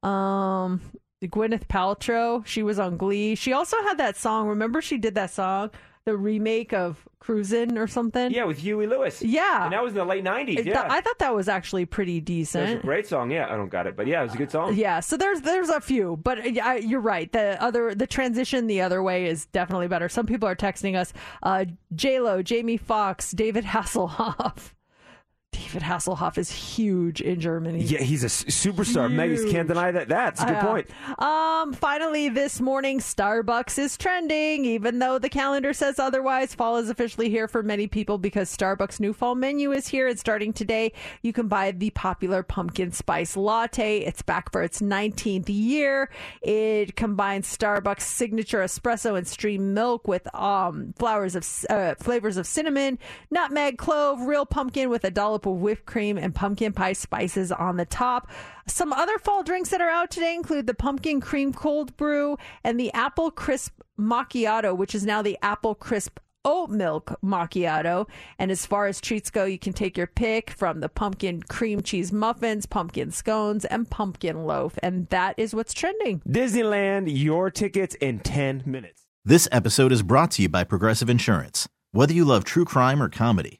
Um, Gwyneth Paltrow, she was on Glee. She also had that song. Remember, she did that song, the remake of Cruisin' or something. Yeah, with Huey Lewis. Yeah, And that was in the late '90s. It- Yeah, I thought that was actually pretty That was a decent. great song. Yeah, I don't got it, but yeah, it was a good song. Yeah, so there's there's a few, but I- you're right. The other the transition the other way is definitely better. Some people are texting us, uh, J Lo, Jamie Foxx, David Hasselhoff. David Hasselhoff is huge in Germany. Yeah, he's a superstar. Megas can't deny that. That's a good Uh, point. Um, finally, this morning, Starbucks is trending, even though the calendar says otherwise. Fall is officially here for many people because Starbucks' new fall menu is here. And starting today, you can buy the popular pumpkin spice latte. It's back for its 19th year. It combines Starbucks' signature espresso and stream milk with um flowers of uh, flavors of cinnamon, nutmeg, clove, real pumpkin with a dollop of whipped cream and pumpkin pie spices on the top. Some other fall drinks that are out today include the pumpkin cream cold brew and the apple crisp macchiato, which is now the apple crisp oat milk macchiato. And as far as treats go, you can take your pick from the pumpkin cream cheese muffins, pumpkin scones, and pumpkin loaf. And that is what's trending. Disneyland, your tickets in 10 minutes. This episode is brought to you by Progressive Insurance. Whether you love true crime or comedy,